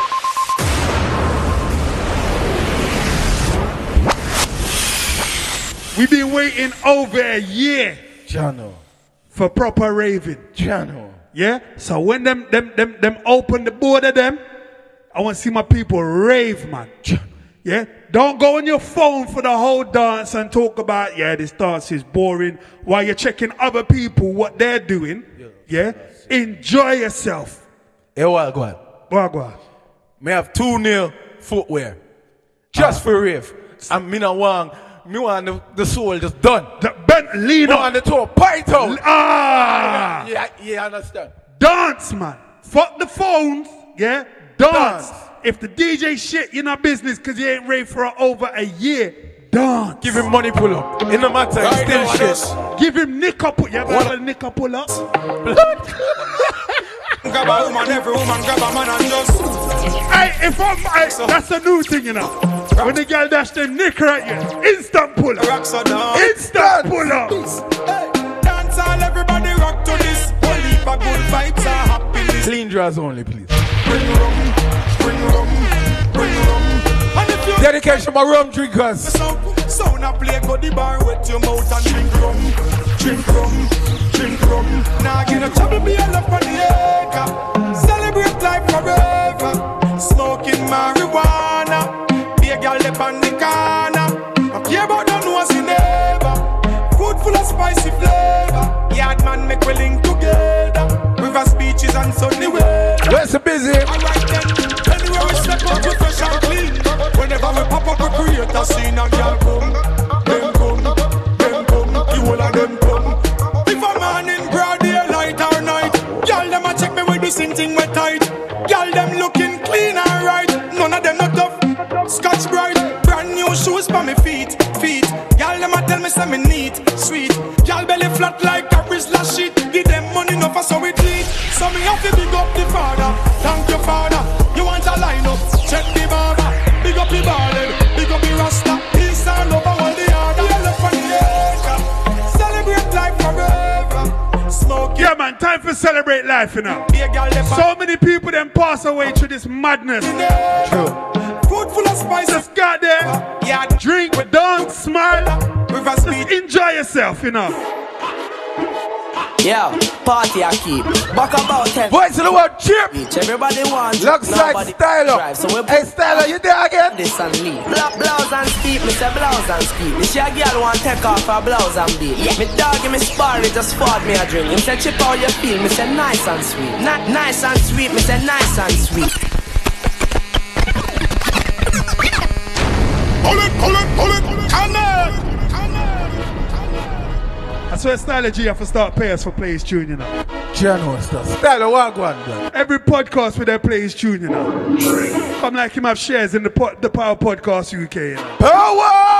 We've been waiting over a year Jano. for proper raving. Jano. Yeah? So when them them them them open the border them, I want to see my people rave, man. Yeah? Don't go on your phone for the whole dance and talk about, yeah, this dance is boring while you're checking other people what they're doing. Yeah? Enjoy yourself. Hey, what go on? What go on? Me have two new footwear. Just for rave. And me not want, me want the, the soul just done. The bent up. want the toe out. Ah! Yeah, yeah, I understand. Dance, man. Fuck the phones. Yeah? Dance. Dance. If the DJ shit, you're not business because you ain't raved for over a year. Dance. Give him money pull up. In the matter, Right still now, shit. Give him nick up. You ever What? have a nick up pull up? (laughs) Grab a woman, every woman grab a man and just. Hey, if I'm, hey, that's a new thing, you know. When the girl dash the nick at you, instant pull up. Rock so down. Instant pull up. Hey, dance all, everybody rock to this. One heap good vibes and happiness. Clean draws only, please. Dedication my rum drinkers. sound a play, go the bar with your mouth and drink rum, drink rum, drink rum. Now get a trouble, be a love on the acre. Celebrate life forever. Smoking marijuana, be a girl up on the corner. Don't care about them what's in neighbor. Food full of spicy flavor. Yard man make we link together. River speeches and sunny weather. Where's the busy? Alright then, create a scene celebrate life, you know. Be a girl left So many people then pass away through this madness. True. Food full of spices. Just got there, Yeah, drink, dance, smile, just enjoy yourself, you know. Yeah, party I keep. Back about 10 Voice of the world, chip. each. Everybody wants Alongside nobody Styler. drive. So we Hey, Styler, you there again? this and leave. Bla- blouse and speak, me say blouse and speak. This your girl want take off her blouse and beat. Yeah. Me dog give me sparring, just fought me a drink. Him say chip how you feel, me say nice and sweet. Ni- nice and sweet, me say nice and sweet. Pull it, pull it, pull it. Connect. That's where Styler G have to start pay us for players his tune, you know. Jano stuff. Styler, what go on. Every podcast with their play his tune, you know. Come like him have shares in the po- the Power Podcast UK, you know. Power!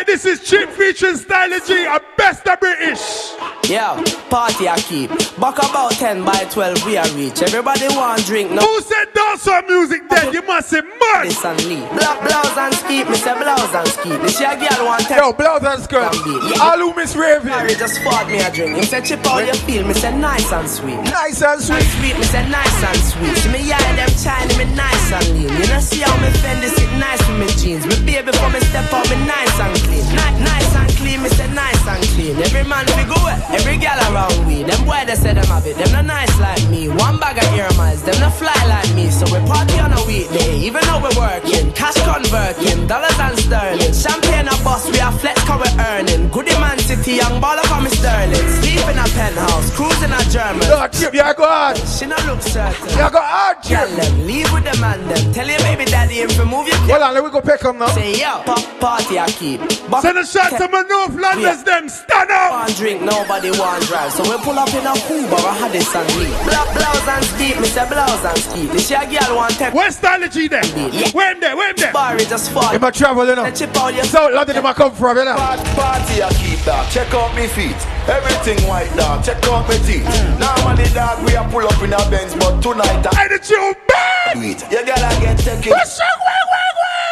Alright, this is Chip featuring Styler G, a best of British. Yeah, party I keep. Back about 10 by 12 we are reach. Everybody want drink, no Who said dancehall music dead? You must say man. this and leave. Bla- blouse and speak, me say blouse and speak. This your girl want take Yo, blouse and skirt. All who miss raving. Harry just fought me a drink. Him say chip how you feel, me say nice and sweet. Nice and And sweet. sweet, me say nice and sweet. See me yeah, them China, me nice and lean. You know see how me fend this it nice with me jeans. Me baby for me step out, me nice and clean. Ni- nice and clean, say nice and clean. Every man we go with, every gal around we. Them boy they say them have it, them not nice like me. One bag of ear miles, them not fly like me. So we party on a weekday, even though we're working. Cash converting, dollars and sterling. Champagne a bus, we are flex cover earning. Goody man city, young baller from me sterling. Sleep in a penthouse, cruising a German. not cheap. You go hard. She not look certain. You go hard, Tell cheap. them, leave with the man them. Tell your baby daddy him to move your Hold on, let me go pick him now. Say yo, pop party I keep. But Send a shot to my North Londoners, them. Stand up. One drink, nobody want drive. So we pull up in a Cuba, a Hadis and me. Black blouse and ski, me say blouse and ski. This your girl want take. Where's Styler G then? Yeah. Where him there? Where him there? Barry just fall. Him a travel, you know. The chip out your South London, him a come from, you know. Party I keep dog, check out me feet. Everything white dog, check out me teeth. Normally dog we a pull up in a Benz, but tonight I the tune bad. do it. Your girl I get taken.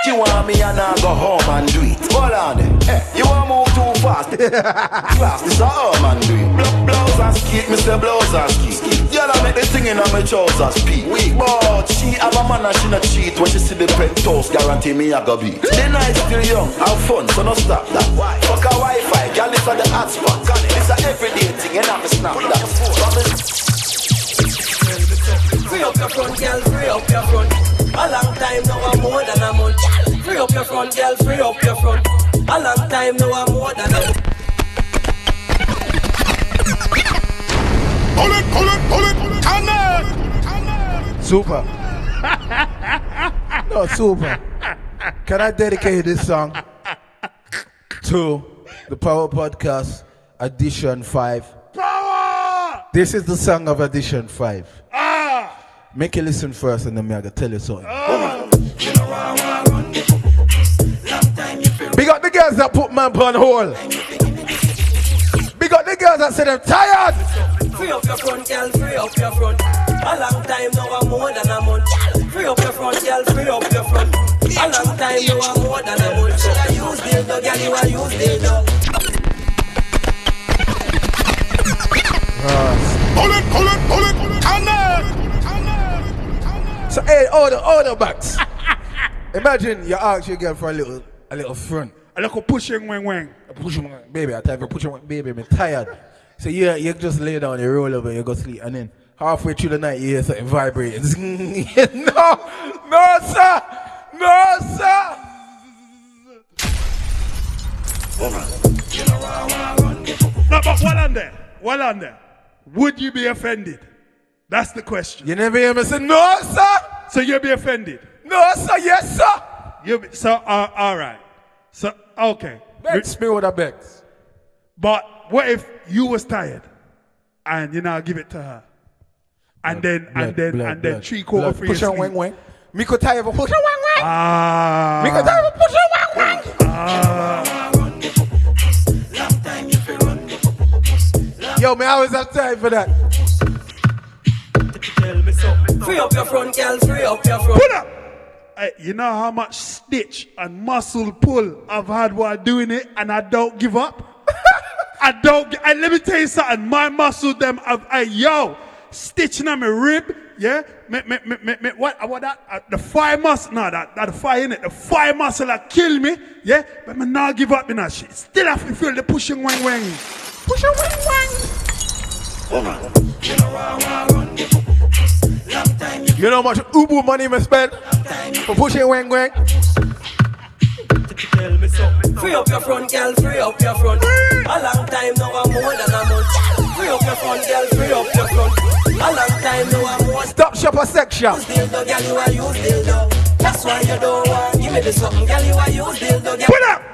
She want me and I go home and do it. Hold on. Hey, you want move too fast? (laughs) Class, this a home and do it. Blo- blouse and skate, say blouse and skate. I make the thing in my trousers peak. Weak, but she have a man and she not cheat. When she see the penthouse, guarantee me I go beat. The night still young, have fun, so no stop that. Why? Fuck a Wi-Fi, girl this a the hot spot. This a everyday thing, and I'm a snap that. Free up your front, girl, free up your front. A long time now, I'm more than a month. Free up your front, girl, free up your front. A long time now, I'm more than a month. Pull it, pull it, pull it. Come Super. no, super. Can I dedicate this song to the Power Podcast Edition 5? Power! This is the song of Edition 5. Ah! Make you listen first and then me I gotta tell you something. Oh. Big up the girls that put man on hold. Big up the girls that say they're tired. Free up your front, girl, free up your front. A long time now, I'm more than a month. Free up your front, girl, free up your front. A long time now, I'm more than a month. Should I use dildo, girl, you a use dildo. Pull it, pull it, pull it. Come So hey, order, order backs. (laughs) Imagine you ask your girl for a little, a little front. A little pushing wing wing. Pushing, baby. I tell you, pushing, baby, I'm tired. So you, you just lay down, you roll over, you go sleep, and then halfway through the night you hear something vibrating. (laughs) no, no, sir, no, sir. No, but while on there, while on there, would you be offended? That's the question. You never hear me say no, sir. So you'll be offended? No, sir. Yes, sir. You be, so uh, all right. So okay. Bex me with a Bex. But what if you was tired and you now give it to her, and then and then blood, and then blood, three quarter blood. for Push on wing wing. Me could tire for push on wing wing. Ah. Me could tire for push on wing wing. Ah. Yo, me always have time for that. Free up your front, girl, free up your front. Pull up. Hey, you know how much stitch and muscle pull I've had while doing it, and I don't give up. (laughs) I don't. gi- And let me tell you something. My muscle, them, have, hey, yo, stitching on my rib. Yeah, me, me, me, me, me, what, what that? Uh, the fire muscle, no, that, that fire in it. The fire muscle that kill me. Yeah, but me not give up in that shit. Still have to feel the pushing wang wang. Pushing wang wang. You know how much Ubu money me spend for pushing wing wing? Free up your front, girl, free up your front. A long time now, I'm more than a month. Free up your front, girl, free up your front. A long time now, I'm more Stop shop a sex shop. dildo, girl, you a use dildo. That's why you don't want. Give me the something, girl, you a use dildo. Girl. Put up. (laughs)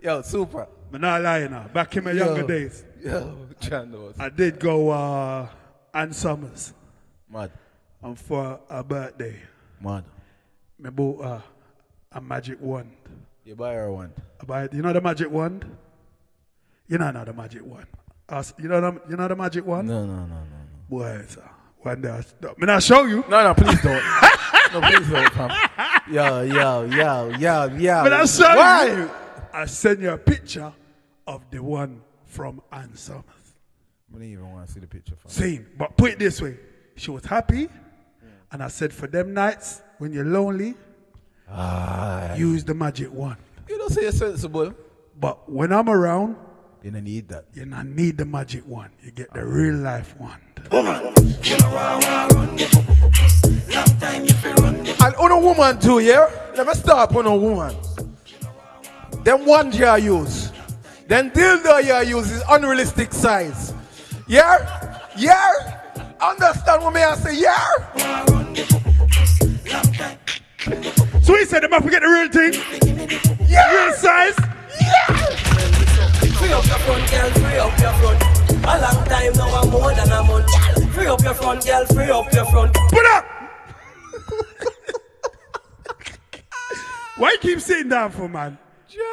Yo, super. I'm not lying now. Back in my Yo. younger days, Yo, John knows. I did go uh, Ann Summers. Mad. And for a birthday, Mad. me bought uh, a magic wand. You buy her one. I buy, you know the magic wand? You know, know the magic wand. You know the, you know the magic wand? No, no, no, no. no. Boy, sir. One day, I, not show you. No, no, please don't. (laughs) no, please don't come. Yo, yo, yo, yo, yo. But I show Why? you. I send you a picture of the one from Ann Summers. I don't even want to see the picture. From Same. But put it this way. She was happy. And I said, for them nights when you're lonely, Ah, use the magic wand. you don't say you're sensible. But when I'm around, You don't need that. you don't need the magic wand. You get the real life wand. And on a woman too, yeah? Let me stop on a woman. Them one you use. Then dildo you use is unrealistic size. Yeah? Yeah? Understand what me I say, yeah? So he said, them have to get the real thing. Yeah. Real size. Free up your front, girl, free up your front. A long time now, I'm more than a month. Free up your front, girl, free up your front. Put up. Why you keep sitting down for, man?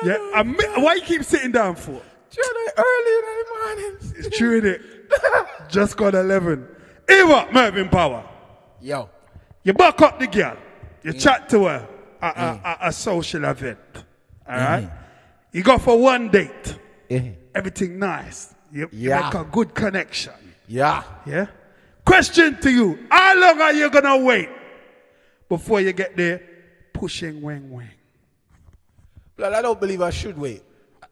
Yeah, I mi- why you keep sitting down for? Johnny, early in the morning. It's true, innit? (laughs) Just got 11. Eva, Mervyn Power. Yo. You back up the girl. You mm. chat to her at, a- mm. at a social event. All mm-hmm. right? You go for one date. Mm-hmm. Everything nice. You, you make a good connection. Yeah. Yeah? Question to you. How long are you going to wait before you get there pushing wing wing? Blood, I don't believe I should wait.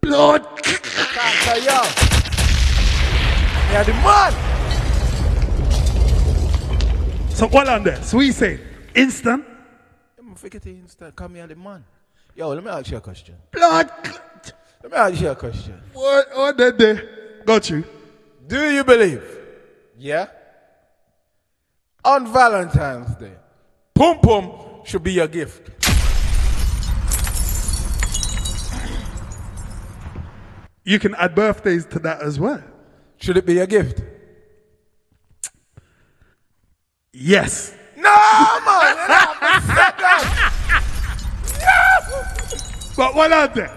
Blood. Can't y'all. Yeah, the man. So what on there? So we say instant. I'm forget it instant. Come here, the man. Yo, let me ask you a question. Blood. Let me ask you a question. What, what did they? Got you. Do you believe? Yeah. On Valentine's Day, pum pum should be your gift. You can add birthdays to that as well. Should it be a gift? Yes. No, man. you don't have to say that. But what are they?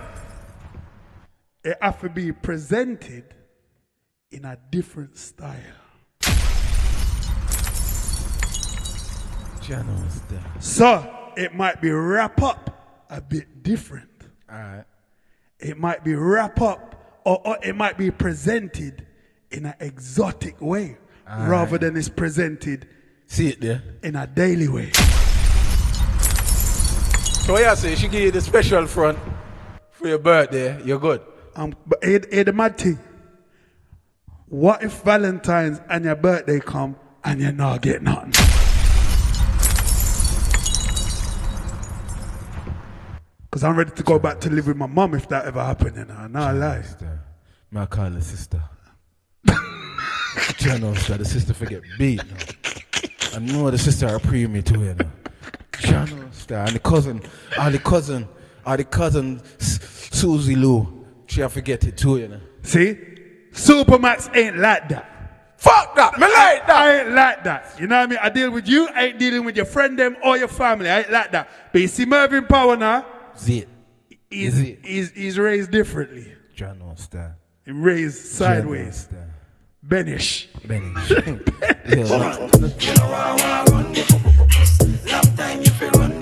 It have to be presented in a different style. So it might be wrap up a bit different. All right. It might be wrap up or, or it might be presented in an exotic way Aye. rather than it's presented See it there. in a daily way. So yeah, say she give you the special front for your birthday. You're good. Um, but here, here the mad thing. What if Valentine's and your birthday come and you're not get nothing? Because I'm ready to go back to live with my mum if that ever happened, you know. No lie. May I call the sister? Janos that the sister forget beat. No. I know the sister are pre me too, you know. Janos and the cousin, or the cousin, or the cousin Susie Lou. She a forget it too, you know. See? Supermax ain't like that. Fuck that, me like that. I ain't like that. You know what I mean? I deal with you, I ain't dealing with your friend them or your family. I ain't like that. But you see Mervyn Power now, Is it? he's, he's raised differently. Janos that. He raised sideways. Benish. (laughs)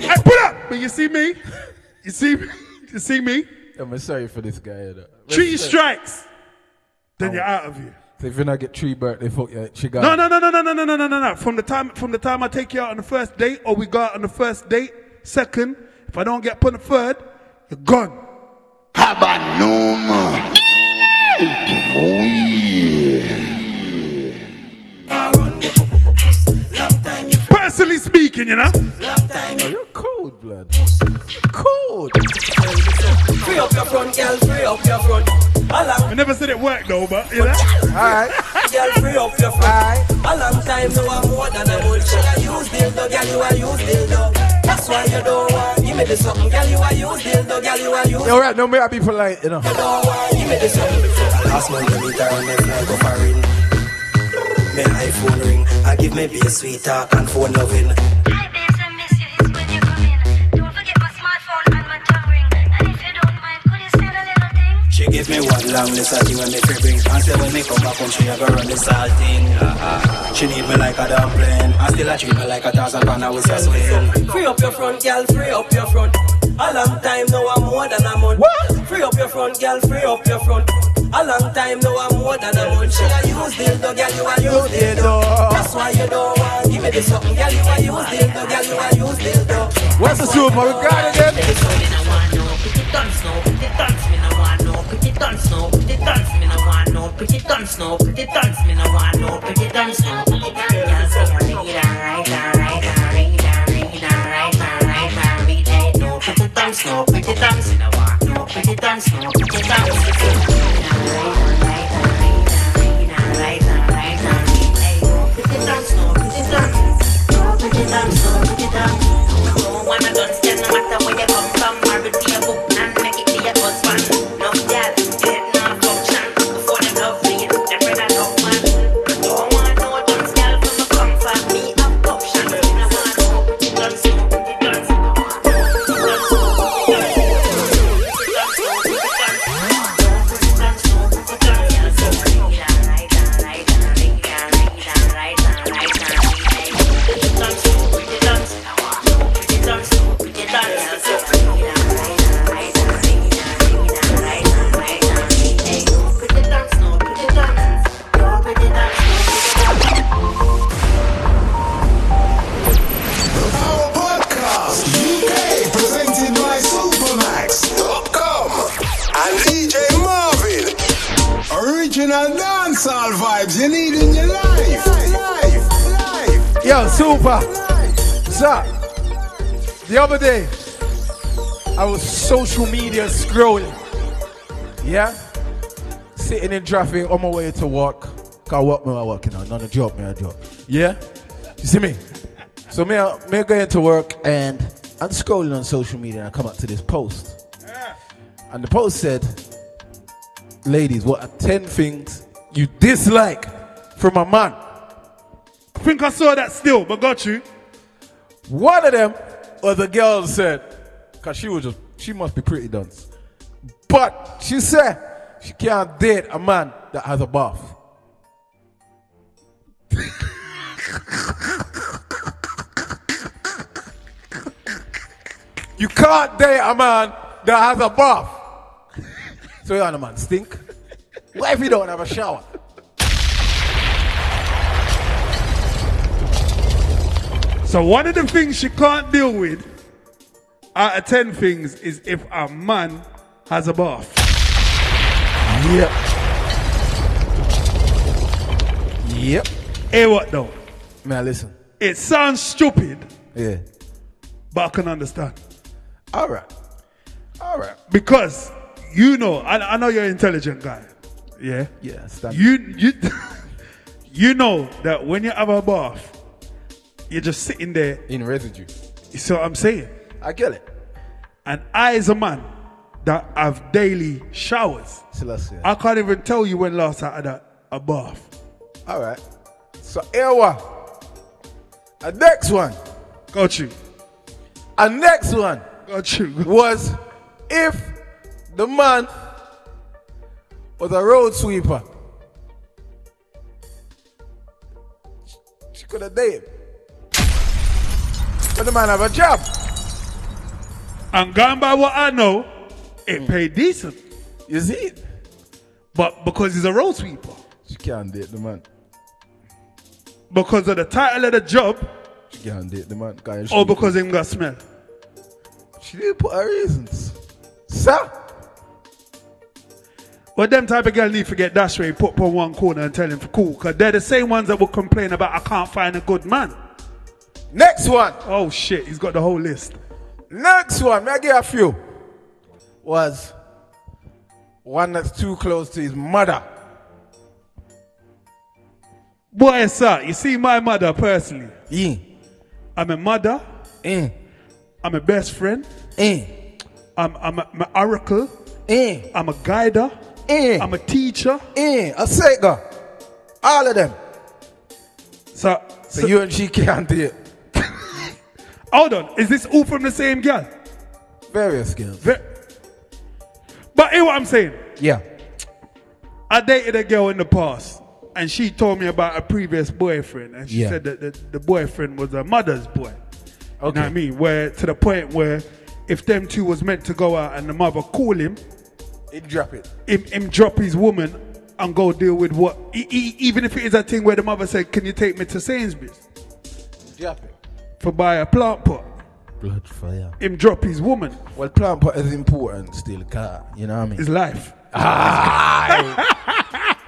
Hey, put up! But you see me? You see me? You see me? I'm sorry for this guy. You. Three strikes. Then oh. you're out of here. So if you not get three birthday, fuck yeah, she got. No, no, no, no, no, no, no, no, no, no, no. From the time from the time I take you out on the first date or we go out on the first date, second, if I don't get put in foot, you're gone. Habanuma. Oh, yeah. Personally speaking, you know. Oh, you're cold blood. Cold. Free up your front, girl, free up your front. I never said it worked though, but you know. Alright. Girl, free up your front. A long time now, I'm more than a. Should I use dildo, girl, you a use dildo. That's why you don't want. Give me the something, girl, you a use dildo, girl, you a use. You're right, no, may I be polite, you know. You don't want. Give me the something. Last month you meet her and then I go foreign. Me iPhone ring, I give me be a sweet talk and phone loving. Hi, bass, I miss you, it's when you come in. Don't forget my smartphone and my tongue ring. If you don't mind, could you spell a little thing? She give me one long list of things when me free bring And say when me come back home she a go run the salt thing uh-uh. She need me like a dumpling And still a treat me like a thousand pound I was a swing Free up your front, girl, free up your front. A long time now, I'm more than a month. What? Free up your front, girl, free up your front. A long time now, I'm more than a month. Should I use dildo, girl, you a use dildo. That's why you don't want. Give me the something, girl, you a use dildo, girl, you a use dildo. What's the super? We got it then. Pretty dance no, pretty dance me no want no, pretty dance no, pretty dance me no want no, pretty dance no, pretty dance me no want no, pretty dance no. Girl say you read alright, alright, alright, alright, alright, alright, alright, ain't no pretty dance no, pretty dance me no want no, pretty dance no, pretty dance. Put it down, put it down. No, no one understand no matter where you come from. Every day scrolling. Yeah? Sitting in traffic on my way to work. Cause what me I working on? Not a job, me a job. Yeah? You see me? So me, I- me going to work and I'm scrolling on social media and I come up to this post. And the post said, Ladies, what are 10 things you dislike from a man? I think I saw that still, but got you. One of them was the girl said, because she was just, she must be pretty dunce. But she said she can't date a man that has a bath. you can't date a man that has a bath. So you're on a man stink. What if you don't have a shower? So one of the things she can't deal with out of ten things is if a man has a bath. Yep. Yep. Hey, what though? Man, listen. It sounds stupid, Yeah. but I can understand. All right. All right. Because you know, I, I know you're an intelligent guy. Yeah. Yeah. Stand You you (laughs) you know that when you have a bath, you're just sitting there. in residue. You see what I'm saying? I get it. And I, as a man that have daily showers. I can't even tell you when last I had a, a bath. All right. So Ewa. A next one. Got you. A next one Got you. (laughs) was if the man was a road sweeper. She could have dated. But the man have a job. And going by what I know, it paid decent. You see? But because he's a road sweeper, She can't date the man. because of the title of the job, She can't date the man. 'cause or because him got smell. She didn't put her reasons. Sir? But them type of girl need to get that way, put on one corner and tell him for cool. Because they're the same ones that will complain about I can't find a good man. Next one. Oh shit, he's got the whole list. Next one, may I give a few? Was one that's too close to his mother. Boy, sir, you see my mother personally. Yeah. I'm a mother. Eh. I'm a best friend. Eh. I'm, I'm, a, oracle. Eh. I'm a guider. Eh. I'm a teacher. Eh. A Sega. All of them. So, So, you and she can't date. (laughs) hold on. Is this all from the same girl? Various skills. Ve- But hear what I'm saying. Yeah. I dated a girl in the past, and she told me about a previous boyfriend, and she Yeah. said that the, the boyfriend was her mother's boy. You know Okay. what I mean? Where to the point where if them two was meant to go out and the mother call him, It drop it. him, him drop his woman and go deal with what, e- e- even if it is a thing where the mother said, "Can you take me to Sainsbury's Drop it. for buy a plant pot?" Blood fire. Him drop his woman, Well, plant pot is important still, car. You know what I mean? his life. Ah, (laughs)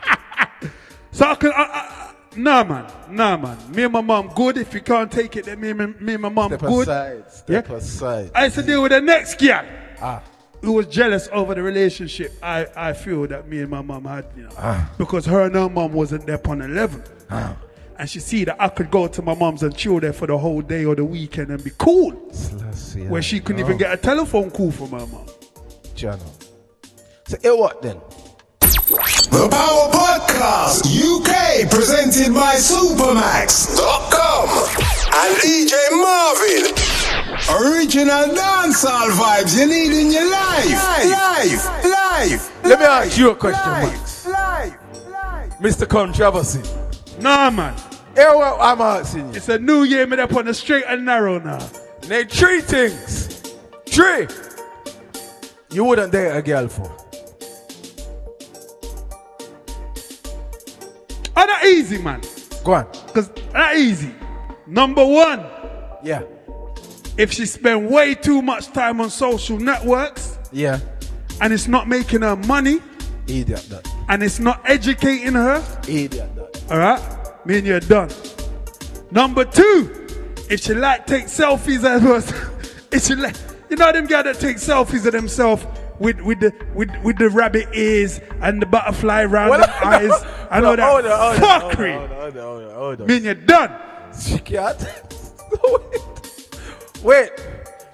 So I can, I, I, nah man, nah man. Me and my mom good. If you can't take it, then me, and- me and my mom step good. aside. Step Yeah. aside. I used to deal with the next girl Ah. who was jealous over the relationship I, I feel that me and my mom had, you know. Ah. Because her and her mom wasn't there on the level. And she see that I could go to my mom's and chill there for the whole day or the weekend and be cool. Celestia. Where she couldn't No. even get a telephone call from her mom. Channel. So, here what then? The Power Podcast UK presented by Supermax.com and DJ Marvin. Original dancehall vibes you need in your life. Life, life. Let me ask you a question, life, Max. Life. Mr. Controversy. Nah man. Here what I'm asking you. It's a new year, me up on the straight and narrow now. Name three things. Three. You wouldn't date a girl for. Oh, not easy, man. Go on. Because not easy. Number one, Yeah. if she spend way too much time on social networks Yeah. and it's not making her money, Idiot that. and it's not educating her, Idiot. all right, me and you're done. Number two, if she like take selfies as was, (laughs) if she like, you know them guys that take selfies of themselves with with the with with the rabbit ears and the butterfly around Well, the (laughs) eyes. I know no, that hold on, fuckery. hold on, hold on, hold on, hold on. Me and you're done. She (laughs) can't. Wait,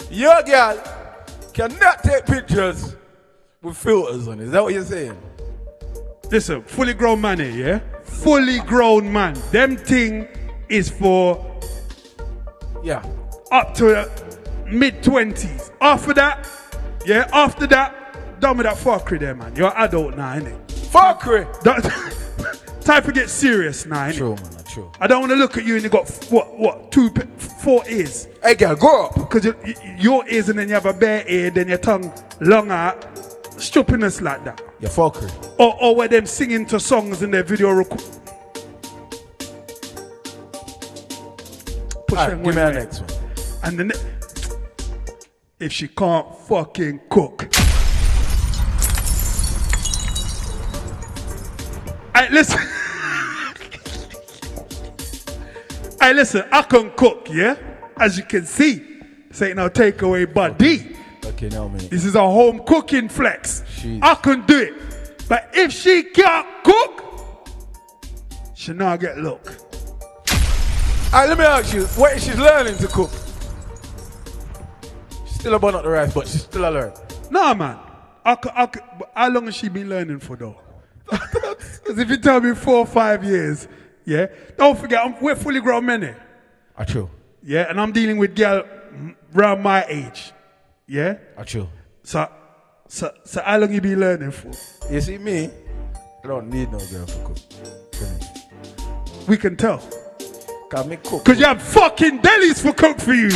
your girl cannot take pictures with filters on it. Is that what you're saying? Listen, fully grown man here, yeah? Fully grown man. Them thing is for Yeah. up to uh, mid twenties. After that, yeah, after that, done with that fuckery there, man. You're an adult now, innit? Fuckery. Time (laughs) to get serious now, innit? True, man. True. I don't want to look at you and you got what what two four ears. Hey, girl, grow up. Because you, you, your ears and then you have a bare ear, then your tongue long out, stupidness like that. You're. Or or where them singing to songs in their video record. Push Alright, give me the next one. And the ne- if she can't fucking cook. Hey, listen. (laughs) hey, listen, I can cook, yeah? As you can see, this ain't no takeaway buddy. Okay, now me. This is a home cooking flex. I can do it. But if she can't cook, she not get look. Alright, let me ask you, what is she learning to cook? She's still a about not the rice, but she's still a learn. Nah, man. I I how long has she been learning for, though? (laughs) Because if you tell me four or five years, yeah, don't forget, I'm, we're fully grown men here. Ah, true. Yeah, and I'm dealing with girl around my age. Yeah? Ah, true. So, so, so how long you been learning for? You see me? I don't need no girl to cook. We can tell. Can me cook? Because you have fucking delis for cook for you.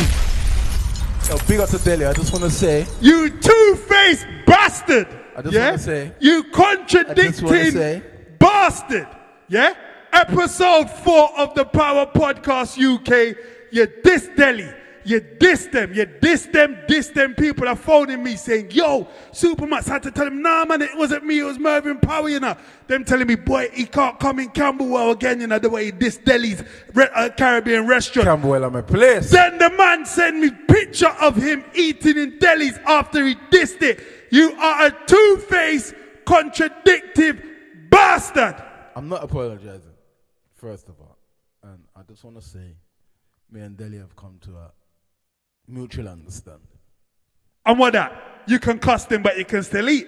Yo, big up to Delhi. I just want to say, You two-faced bastard. I just yeah? wanna say- You contradicting say- bastard. Yeah? Episode four of the Power Podcast UK. You diss Delhi. You diss them. You diss them, diss them. People are phoning me saying, yo, Supermax had to tell him, nah, man, it wasn't me. It was Mervyn Power, you know. Them telling me, boy, he can't come in Camberwell again, you know, the way he dissed Delhi's re- uh, Caribbean restaurant. Camberwell, I'm a place. Then the man sent me picture of him eating in delis after he dissed it. You are a two-faced, contradictive bastard. I'm not apologizing, first of all. And I just want to say, me and Delhi have come to a mutual understanding. And what that? You can cuss them, but you can still eat.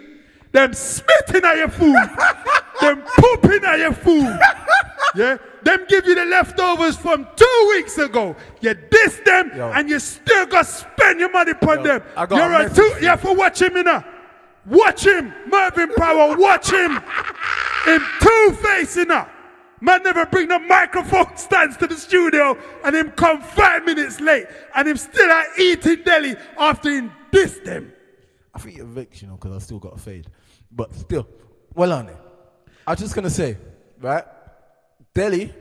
Them spitting at your food. (laughs) them pooping at your food. Yeah? Them give you the leftovers from two weeks ago. You diss them Yo. and you still got to spend your money upon them. I got You're a a two. for You have to watch him, you know. Watch him. Mervyn Power, watch him. (laughs) Him two facing you know. Man never bring the microphone stands to the studio and him come five minutes late and him still at eating deli after him dissed them. I think you're vexed, you know, because I still got a fade. But still, well on it. I'm just going to say, right? Delhi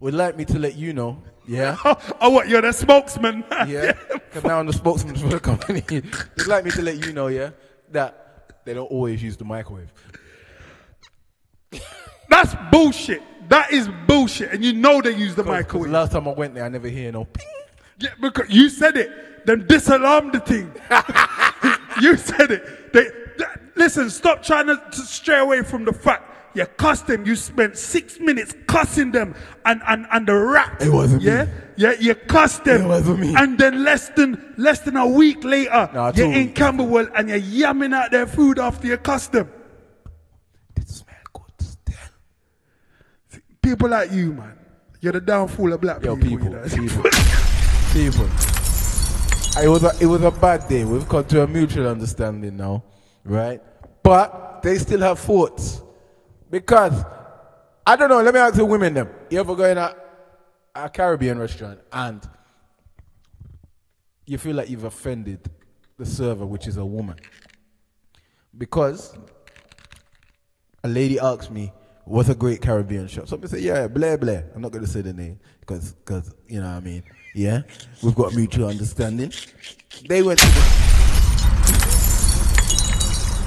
would like me to let you know, yeah? (laughs) oh, what? You're the spokesman? (laughs) yeah? Because now I'm the spokesman for the company. (laughs) They'd like me to let you know, yeah, that they don't always use the microwave. That's bullshit. That is bullshit. And you know they use the microwave. Last time I went there, I never hear no ping. Yeah, because you said it. Them disalarmed the thing. (laughs) you said it. They, th- listen, stop trying to, to stray away from the fact. You cussed them. You spent six minutes cussing them and, and, and the rap. It wasn't yeah? me. Yeah, you cussed them. It wasn't me. And then less than less than a week later, Nah, you're in. Camberwell and you're yamming out their food after you cussed them. People like you, man. You're the downfall of black Yo, people. people, you know? people, (laughs) people. It was a, it was a bad day. We've come to a mutual understanding now, right? But they still have thoughts because I don't know. Let me ask the women them. You ever go in a, a Caribbean restaurant and you feel like you've offended the server, which is a woman, because a lady asked me, "What's a great Caribbean shop?" So I say, "Yeah, Blair Blair." I'm not going to say the name because, because you know what I mean. Yeah, we've got mutual understanding. They went to the.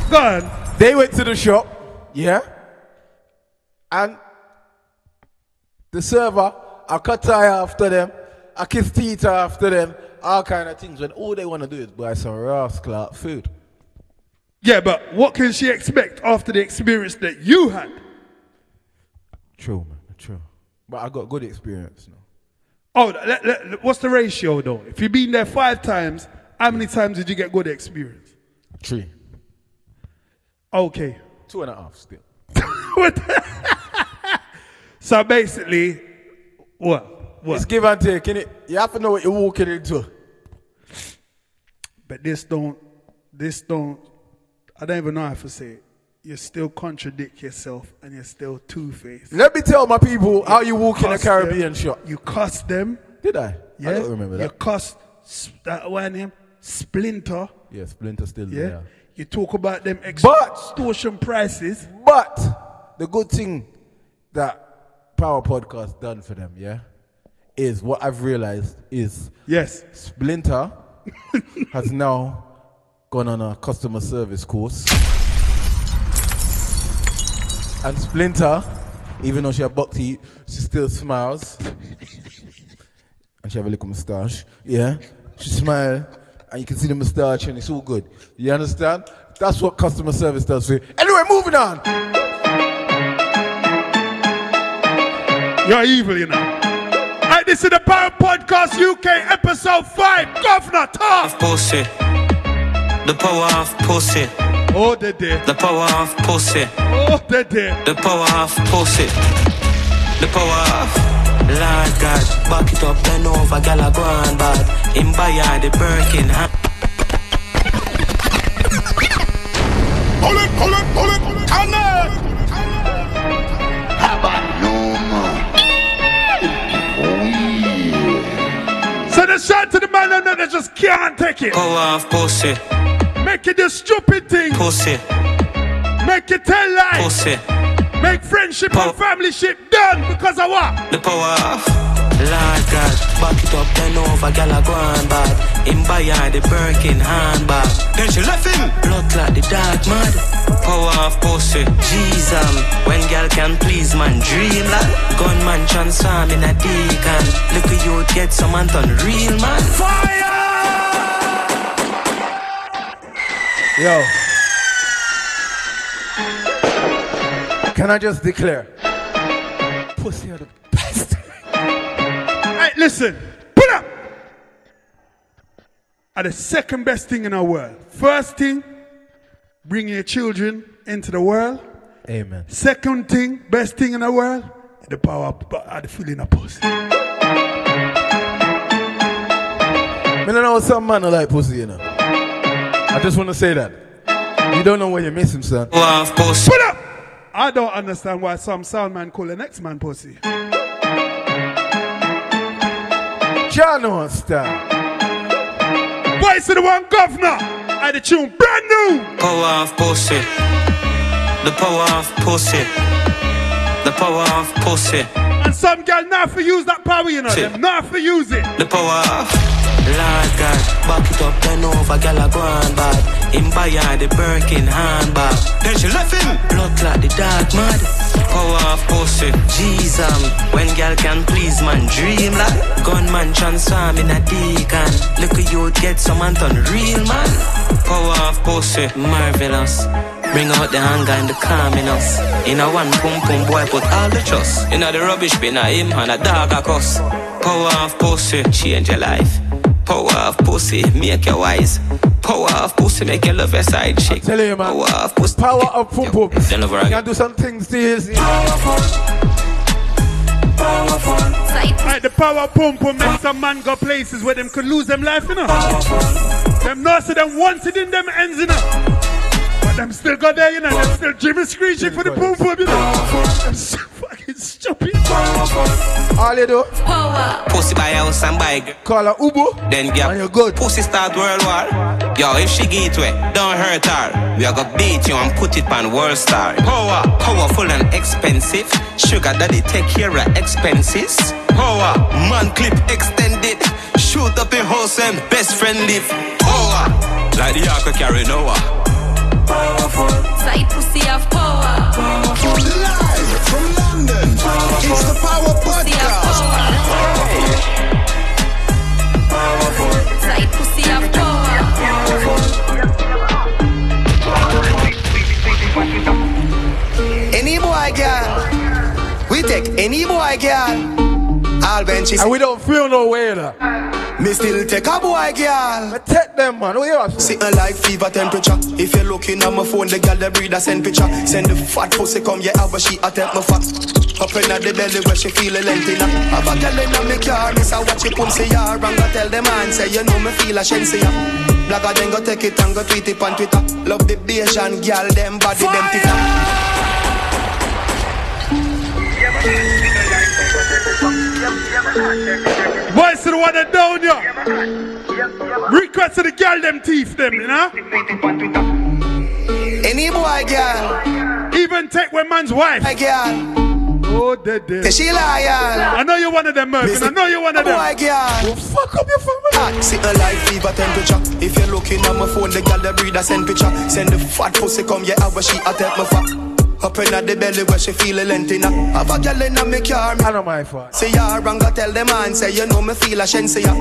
Go on. They went to the shop. Yeah, And the server, I cut tie after them, I kiss teeth after them, all kind of things. When all they want to do is buy some rascal food. Yeah, but what can she expect after the experience that you had? True, man, true. But I got good experience now. Oh, let- let- let- what's the ratio though? If you've been there five times, how many times did you get good experience? Three. Okay. Two and a half still. (laughs) (laughs) So basically, what? What? It's give and take, innit? You have to know what you're walking into. But this don't, this don't, I don't even know how to say it. You still contradict yourself and you're still two faced. Let me tell my people how you walk in a Caribbean them, shop. You cuss them. Did I? Yeah. I don't remember You that. cuss s- that one name, Splinter. Yeah, Splinter still Yeah. there. You talk about them extortion prices. But the good thing that Power Podcast done for them, yeah, is what I've realized is yes, Splinter (laughs) has now gone on a customer service course, and Splinter, even though she have buck teeth, she still smiles, and she have a little moustache. Yeah, she smile, and you can see the moustache, and it's all good. You understand? That's what customer service does for you. Anyway, moving on. You're evil, you know. Hey, this is the Power Podcast UK episode 5. Govana, talk. pussy. The power of pussy. Oh, they did. The power of pussy. Oh, they did. The power of pussy. The power of. Lord God, back it up, then over, gal a go on bad. In buy the Birkin. ha- Pull it, pull it, pull it, connect. Send a shout to the man that that just can't take it. Power of pussy. Make it a stupid thing. Pussy. Make it tell lies. Pussy. Make friendship and family ship done because of what? The power of. Lord God, back it up, then over, gal a go on bad. In buy the Birkin handbag. Then she left him. Blood clot the dark mad. Power of pussy. Jesus, um, when gal can please man, dream lad. Gunman transform in a deacon. Look at you get some man done real man. Fire! Yo. Can I just declare? Pussy are the best. (laughs) Hey, listen. Pull up. Are the second best thing in our world. First thing, bring your children into the world. Amen. Second thing, best thing in the world, the power of the feeling of pussy. Me don't know some man like pussy, you know. I just want to say that. You don't know what you're missing, son. Love pussy. Pull up. I don't understand why some sound man call the next man pussy. John no understand. Voice of the one Govana. I the tune brand new. Power of pussy. The power of pussy. The power of pussy. And some girl not for use that power, you know. Shit. Them not for use it. The power of Lord God, back it up, then over, gal a go on bad. In buy the Birkin handbag. Then she left him. Blood clot the dark mad. Power of pussy. Jesus, when gal can please man, dream lad. Gunman transform in a deacon. Look at you get some man done real man. Power of pussy, marvelous. Bring out the anger and the calm in us. In a one pum pum boy put all the trust. In a the rubbish bin a him and a dog a cuss. Power of pussy, change your life. Power of pussy, make you wise. Power of pussy, make you love your side chick. Tell you, man. Power of pussy. Power of pum pum. Then over You again. can do some things to you. see. Right, the power pump will make some man go places where them could lose them life, you know. Them nurse them wanted in them ends, you know. But them still got there, you know. Them still Jimmy screeching for the pump pump, you know. Them so fucking stupid. All you do, Power. Pussy buy house and buy girl. call her Ubu. Then get pussy start world war. Yo, if she get way, don't hurt her. We are gonna beat you and put it on world star. Power, powerful and expensive. Sugar daddy take care of expenses. Power, man clip extended. Shoot up in house and best friend live. Power, like the ark carry Noah. Powerful. Side pussy of power. Live from it's the Power Podcast. Any boy girl, we take any boy girl. All benches. And we don't feel no way that. Me still take a boy, girl. take them, man. What you have? Sitting like fever temperature. If you're looking at my phone, the girl the breeder send picture. Send the fat pussy come, yeah, have a she attempt my fat. Up in the belly where she feel a length in her. Have a girl in my car, miss I watch it come see ya. Wrong, I tell the man, say you know me feel a shensi ya. Blagger then go take it and go tweet it on Twitter. Love the Bayesian girl, them body, them ticker. Boys to the one that down ya. Request to the girl them teeth them, you know? Any boy, girl. Even take when man's wife. Girl. Oh, dead, dead. She loyal. I know you're one of them, Mervyn. I know you're one of them. Boy, girl. Oh, fuck up your family. Hot, sitting like fever temperature. If you're looking at my phone, the girl the breeder send picture. Send the fat pussy come, yeah, I wish she attempt my fat. Up in the belly where she feel a length in her. Have a girl in me car. I know my fault. Say ya wrong, go tell the man. Say you know me feel a shensi ya.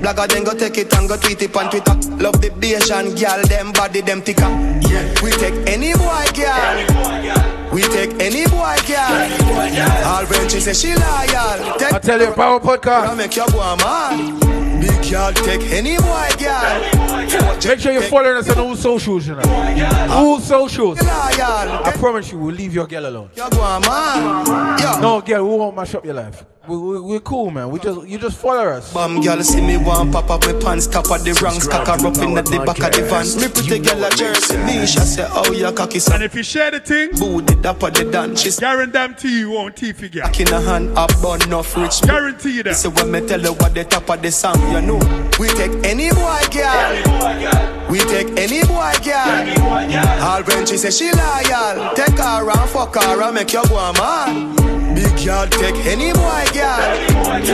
Blagger then go take it and go tweet it on Twitter. Love the Bayesian girl, them body, them thicker. Yeah. We take any boy girl. We take any boy girl. All when she say she loyal. Take I tell you, Power Podcast. I make you go mad. Big girl, take any boy girl. Make sure you're following us on all socials, you know. All socials. I promise you, we'll leave your girl alone. You go man. Yeah. No, girl, we won't mash up your life. We, we, we're cool, man. We just you just follow us. Bum girl see me one pop up my pants, cap of the ranks, cock her up in the back of the van. Me pretty girl a jersey, me she say, oh yeah, cocky son. And if you share the thing, booty up of the dance. She's guarantee you won't teeth again. back in a hand, up bun enough rich. Guarantee you that. So when me tell you what the top of the song, you know, we take any boy girl. We take any boy girl. All when she say she loyal, take her and fuck her and make you go mad. Big girl, take any boy girl.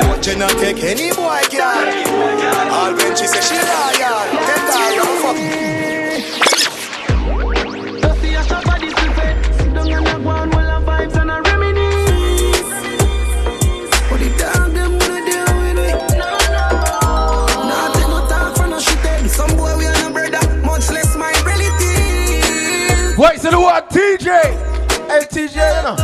What you not take any boy girl. All when she say she loyal, take her and fuck. Voice of the what? TJ. Hey, TJ, you know.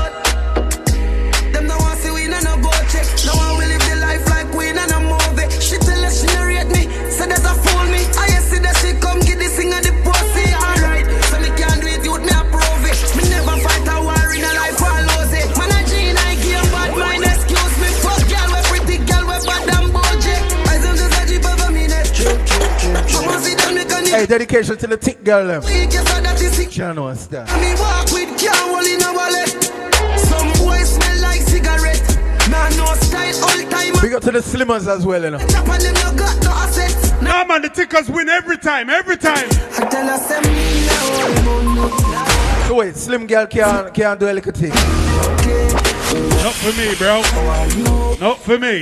Hey, dedication to the tick girl, them. Weak, yes, so that is sick. Channel and stuff. Me walk with can't hold in a wallet. Some boys smell like cigarette. Nah, no style all time. Big up to the slimmers as well, you know. Chop on them, no got no assets. Nah, man, the tickers win every time, every time. I tell us them me now. So wait, slim girl can't, can't do a little thing. Not for me, bro. Not for me.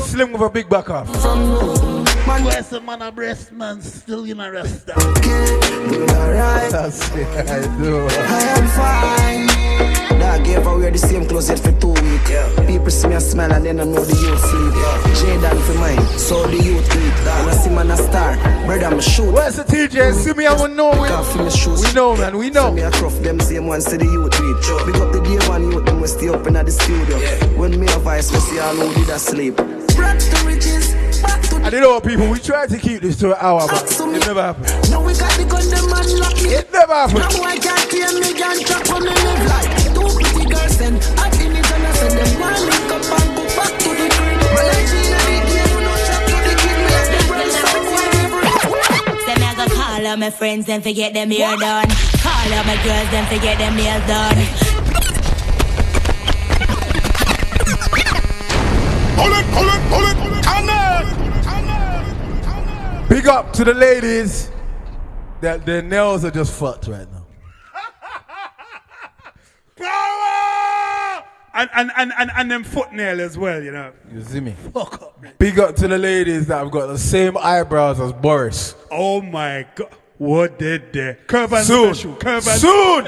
Slim with a big back off. Man, Where's the man a breast man still in a rest? That's it, I do. I am fine. Dog gave her wear the same clothes yet for two weeks. People see me a smile and then I know the youth sleep. Jaden for mine, so the youth eat. When I see man a star, brother I'm shoot. Where's the TJ? See me, I will know we, Can't me shoes. we know, man. We know. So me a truff them same ones to the youth reach. Big up the day one youth, them we stay up in the studio. When me a voice, we see all who did a sleep. Brought to riches, back to And you know, people, we try to keep this to an hour, but it never happened. Now we got the gun, them man lock me. It never happened. Now I can't hear me, can't chop on me live like two pretty girls and I feel it and I said them want link up and go back to the crib. Well, I see that the game, no chop to the kid, me have the brain so Say me I go call all my friends and forget them hair done. Call all my girls and forget them nails done. Pull it, pull it, pull it, connect. Big up to the ladies that their nails are just fucked right now. (laughs) Power! And, and, and, and, and them foot nail as well, you know. You see me? Fuck up. Man. Big up to the ladies that have got the same eyebrows as Boris. Oh my god. What did they? Curve and Soon. special. Curve and Soon.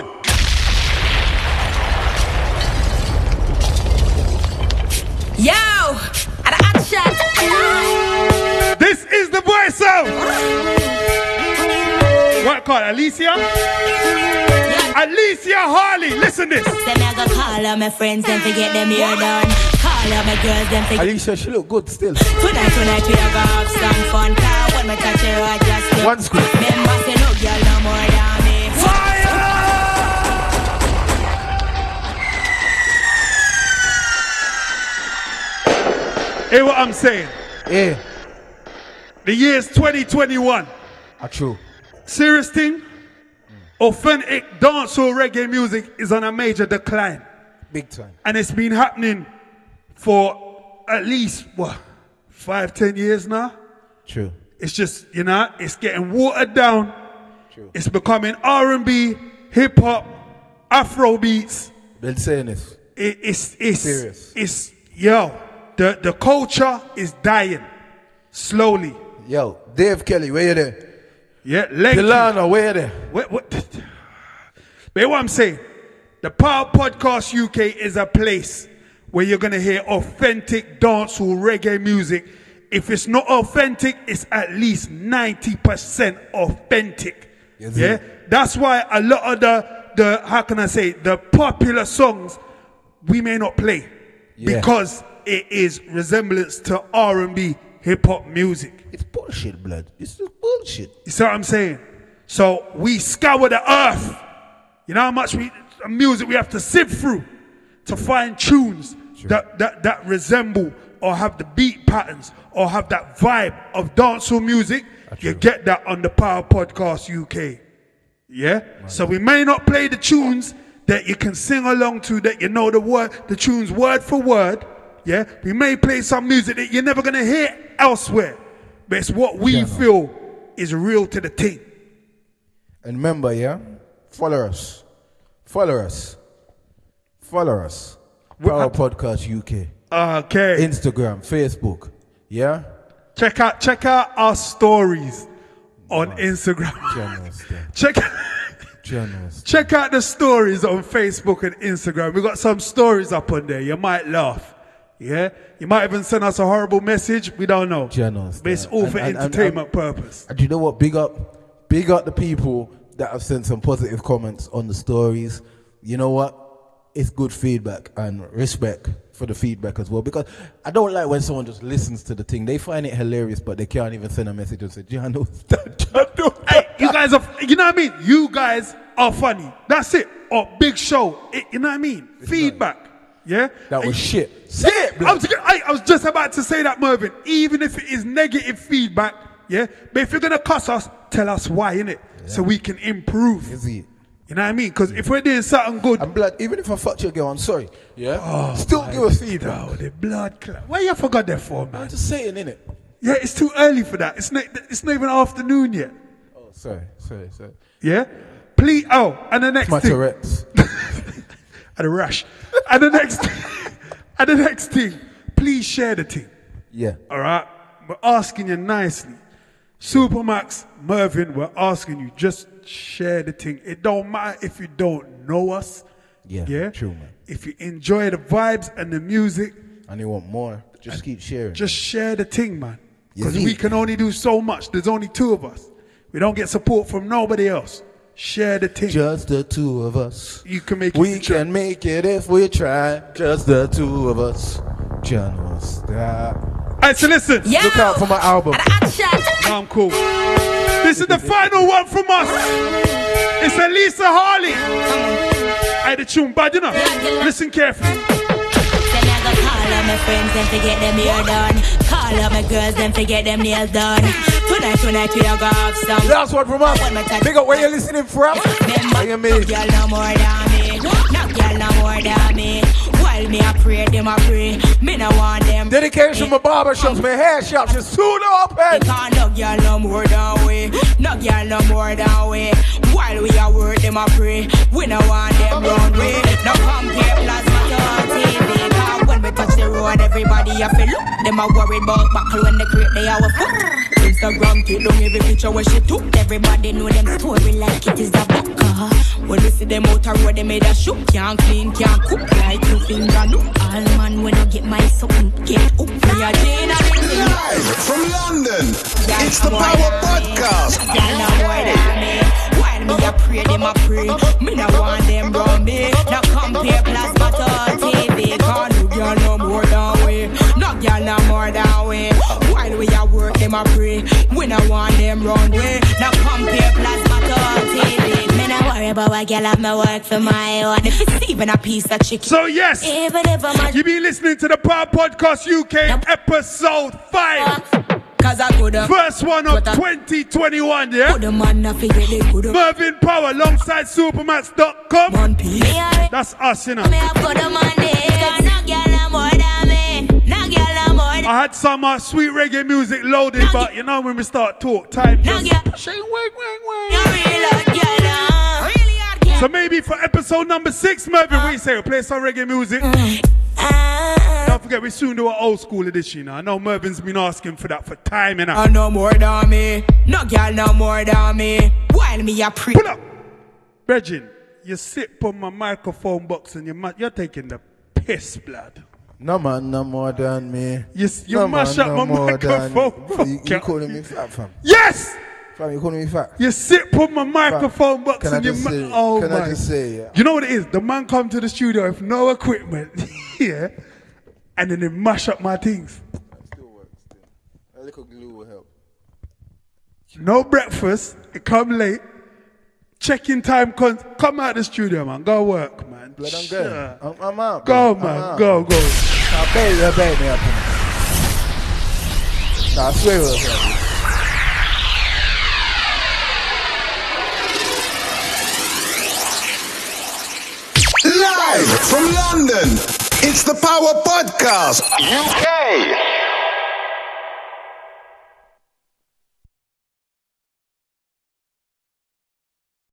Yo! At a hot shot. This is the voice of. What called Alicia? Alicia Harley, listen this. Say me I go call all my friends and forget them here done. Call all my girls and forget. Alicia, she look good still. Tonight, tonight we are gonna have some fun. Cause when me touch her, I just One scoop. Remember, say no girl no more than me. Fire! Hear what I'm saying? Yeah. The year's 2021. Ah, true. Serious thing? Authentic dancehall reggae music is on a major decline. Big time. And it's been happening for at least, what, five, ten years now? True. It's just, you know, it's getting watered down. True. It's becoming R&B, hip hop, Afro beats. Been saying this. It, it's it's Serious. it's yo, the the culture is dying slowly. Yo, Dave Kelly, where you there? Yeah, Lenky. Delano, where you there? What, what? But what I'm saying, the Power Podcast UK is a place where you're gonna hear authentic dancehall reggae music. If it's not authentic, it's at least 90% authentic. Yes, yeah, it. that's why a lot of the the how can I say the popular songs we may not play Yeah. because it is resemblance to R&B hip hop music. It's bullshit, blood. It's just bullshit. You see what I'm saying? So we scour the earth. You know how much we music we have to sift through to find tunes that, that that resemble or have the beat patterns or have that vibe of dancehall music. You get that on the Power Podcast UK. Yeah? So we may not play the tunes that you can sing along to, that you know the word, the tunes word for word. Yeah? We may play some music that you're never gonna hear elsewhere. But it's what we feel is real to the thing. And remember, yeah, follow us. Follow us. Follow us. Power Podcast UK. Okay. Instagram, Facebook. Yeah? Check out check out our stories on Instagram. (laughs) Generous, yeah. check Generous. check out the stories on Facebook and Instagram. We got some stories up on there. You might laugh. Yeah? You might even send us a horrible message. We don't know. Generous. But it's all And- for and- and- entertainment purpose. And you know what? Big up, big up the people that have sent some positive comments on the stories. You know what? It's good feedback and respect for the feedback as well. Because I don't like when someone just listens to the thing. They find it hilarious, but they can't even send a message and say, Jano, (laughs) hey, you guys are, you know what I mean? You guys are funny. That's it. Or big show. It- you know what I mean? Feedback. Yeah? that was shit. Yeah, I was, I, I was just about to say that, Mervin. Even if it is negative feedback, yeah. But if you're gonna cuss us, tell us why, innit? So we can improve. Is it? You know what I mean? Because if we're doing something good, I'm blood. Even if I fucked your girl, I'm sorry. Yeah? Oh, Still give us feedback. God, the blood clot. Why you forgot that for, man? I'm just saying, innit? Yeah, it's too early for that. It's not. It's not even afternoon yet. Oh, sorry, sorry, sorry. Yeah. Please. Oh, and the next My thing. Tourette's. (laughs) and a rush. And the next. (laughs) and the next thing. Please share the thing. Yeah. All right. We're asking you nicely. Supermax, Mervin, we're asking you just share the thing. It don't matter if you don't know us. Yeah, Yeah. true, man. If you enjoy the vibes and the music, And you want more, just keep sharing. just share the thing, man. Because we can only do so much. There's only two of us. We don't get support from nobody else. Share the thing. Just the two of us. You can make it. We can make it if we try. Just the two of us. Generous. Alright, so listen. Yeah. Look out for my album. I'm cool. This is the final one from us. It's Elisa Harley. I the tune bad, you know. Listen carefully. Then I go call all my friends and forget them hair done. Call all my girls and forget them nails done. Tonight, tonight we are gonna have some. Last one from us. When my touch- Big up where you listening from. Remember, you no mean? girl no more than me. No girl no more than me. While me a pray, them a pray. Me no want them. Dedication my barber shops, my hair shops, just soon open. Because no girl no more than we. No girl no more than we. While we a work, them a pray. We no want them round we. No compare plasma to touch the road, everybody a feel look. Them a worried about buckle when they create they our foot. Instagram take down every picture where she took. Everybody know them story like it is a book. Uh, when we see them out a road, they made a shoot. Can't clean, can't cook like two finger look. All man when I get my something, get up. A Jane and Live from London, it's the Power Podcast. Girl no more than me. While me a pray, them a pray. Me no want them round me. Now compare plasma to TV. Cause No girl no more than we. While we a work, them a pray. We no want them round we. Now compare plasma to TV. Me no worry about what girl have me work for my own. If it's even a piece of chicken. So yes, Even if I'm a you been listening to the Power Podcast UK episode five. Cause I coulda First one of 2021, yeah? Coulda man a forget they coulda Mervyn Power alongside Supermax.com. That's us, you know. I had some uh, sweet reggae music loaded, but you know when we start talk, time just uh. So maybe for episode number six, Mervyn, what you say? We'll play some reggae music. Uh, Don't forget, we soon do an old school edition. you know. I know Mervin's been asking for that for time, you know. I no more than me. No girl no more than me. While me a pre. Pull up. Virgin, you sit on my microphone box and you're, ma- you're taking the piss, blood. No man, no more than me. You, you no mash man, up no my more than- microphone. Bro, you, you calling me fat, fam? Yes! Fam, you calling me fat? You sit on my microphone box can I and you ma- say- oh can I my. just say, yeah? You know what it is? The man come to the studio with no equipment, (laughs) yeah, and then they mash up my things. Still works. A little glue will help. No breakfast. It come late. Check-in time. Con- come out the studio, man. Go work, man. Blood, I'm I'm, I'm out. Go, bro. I'm man. out. Go, go. I bet you, I bet me up. Nah, I swear with you. Live from London, it's the Power Podcast UK.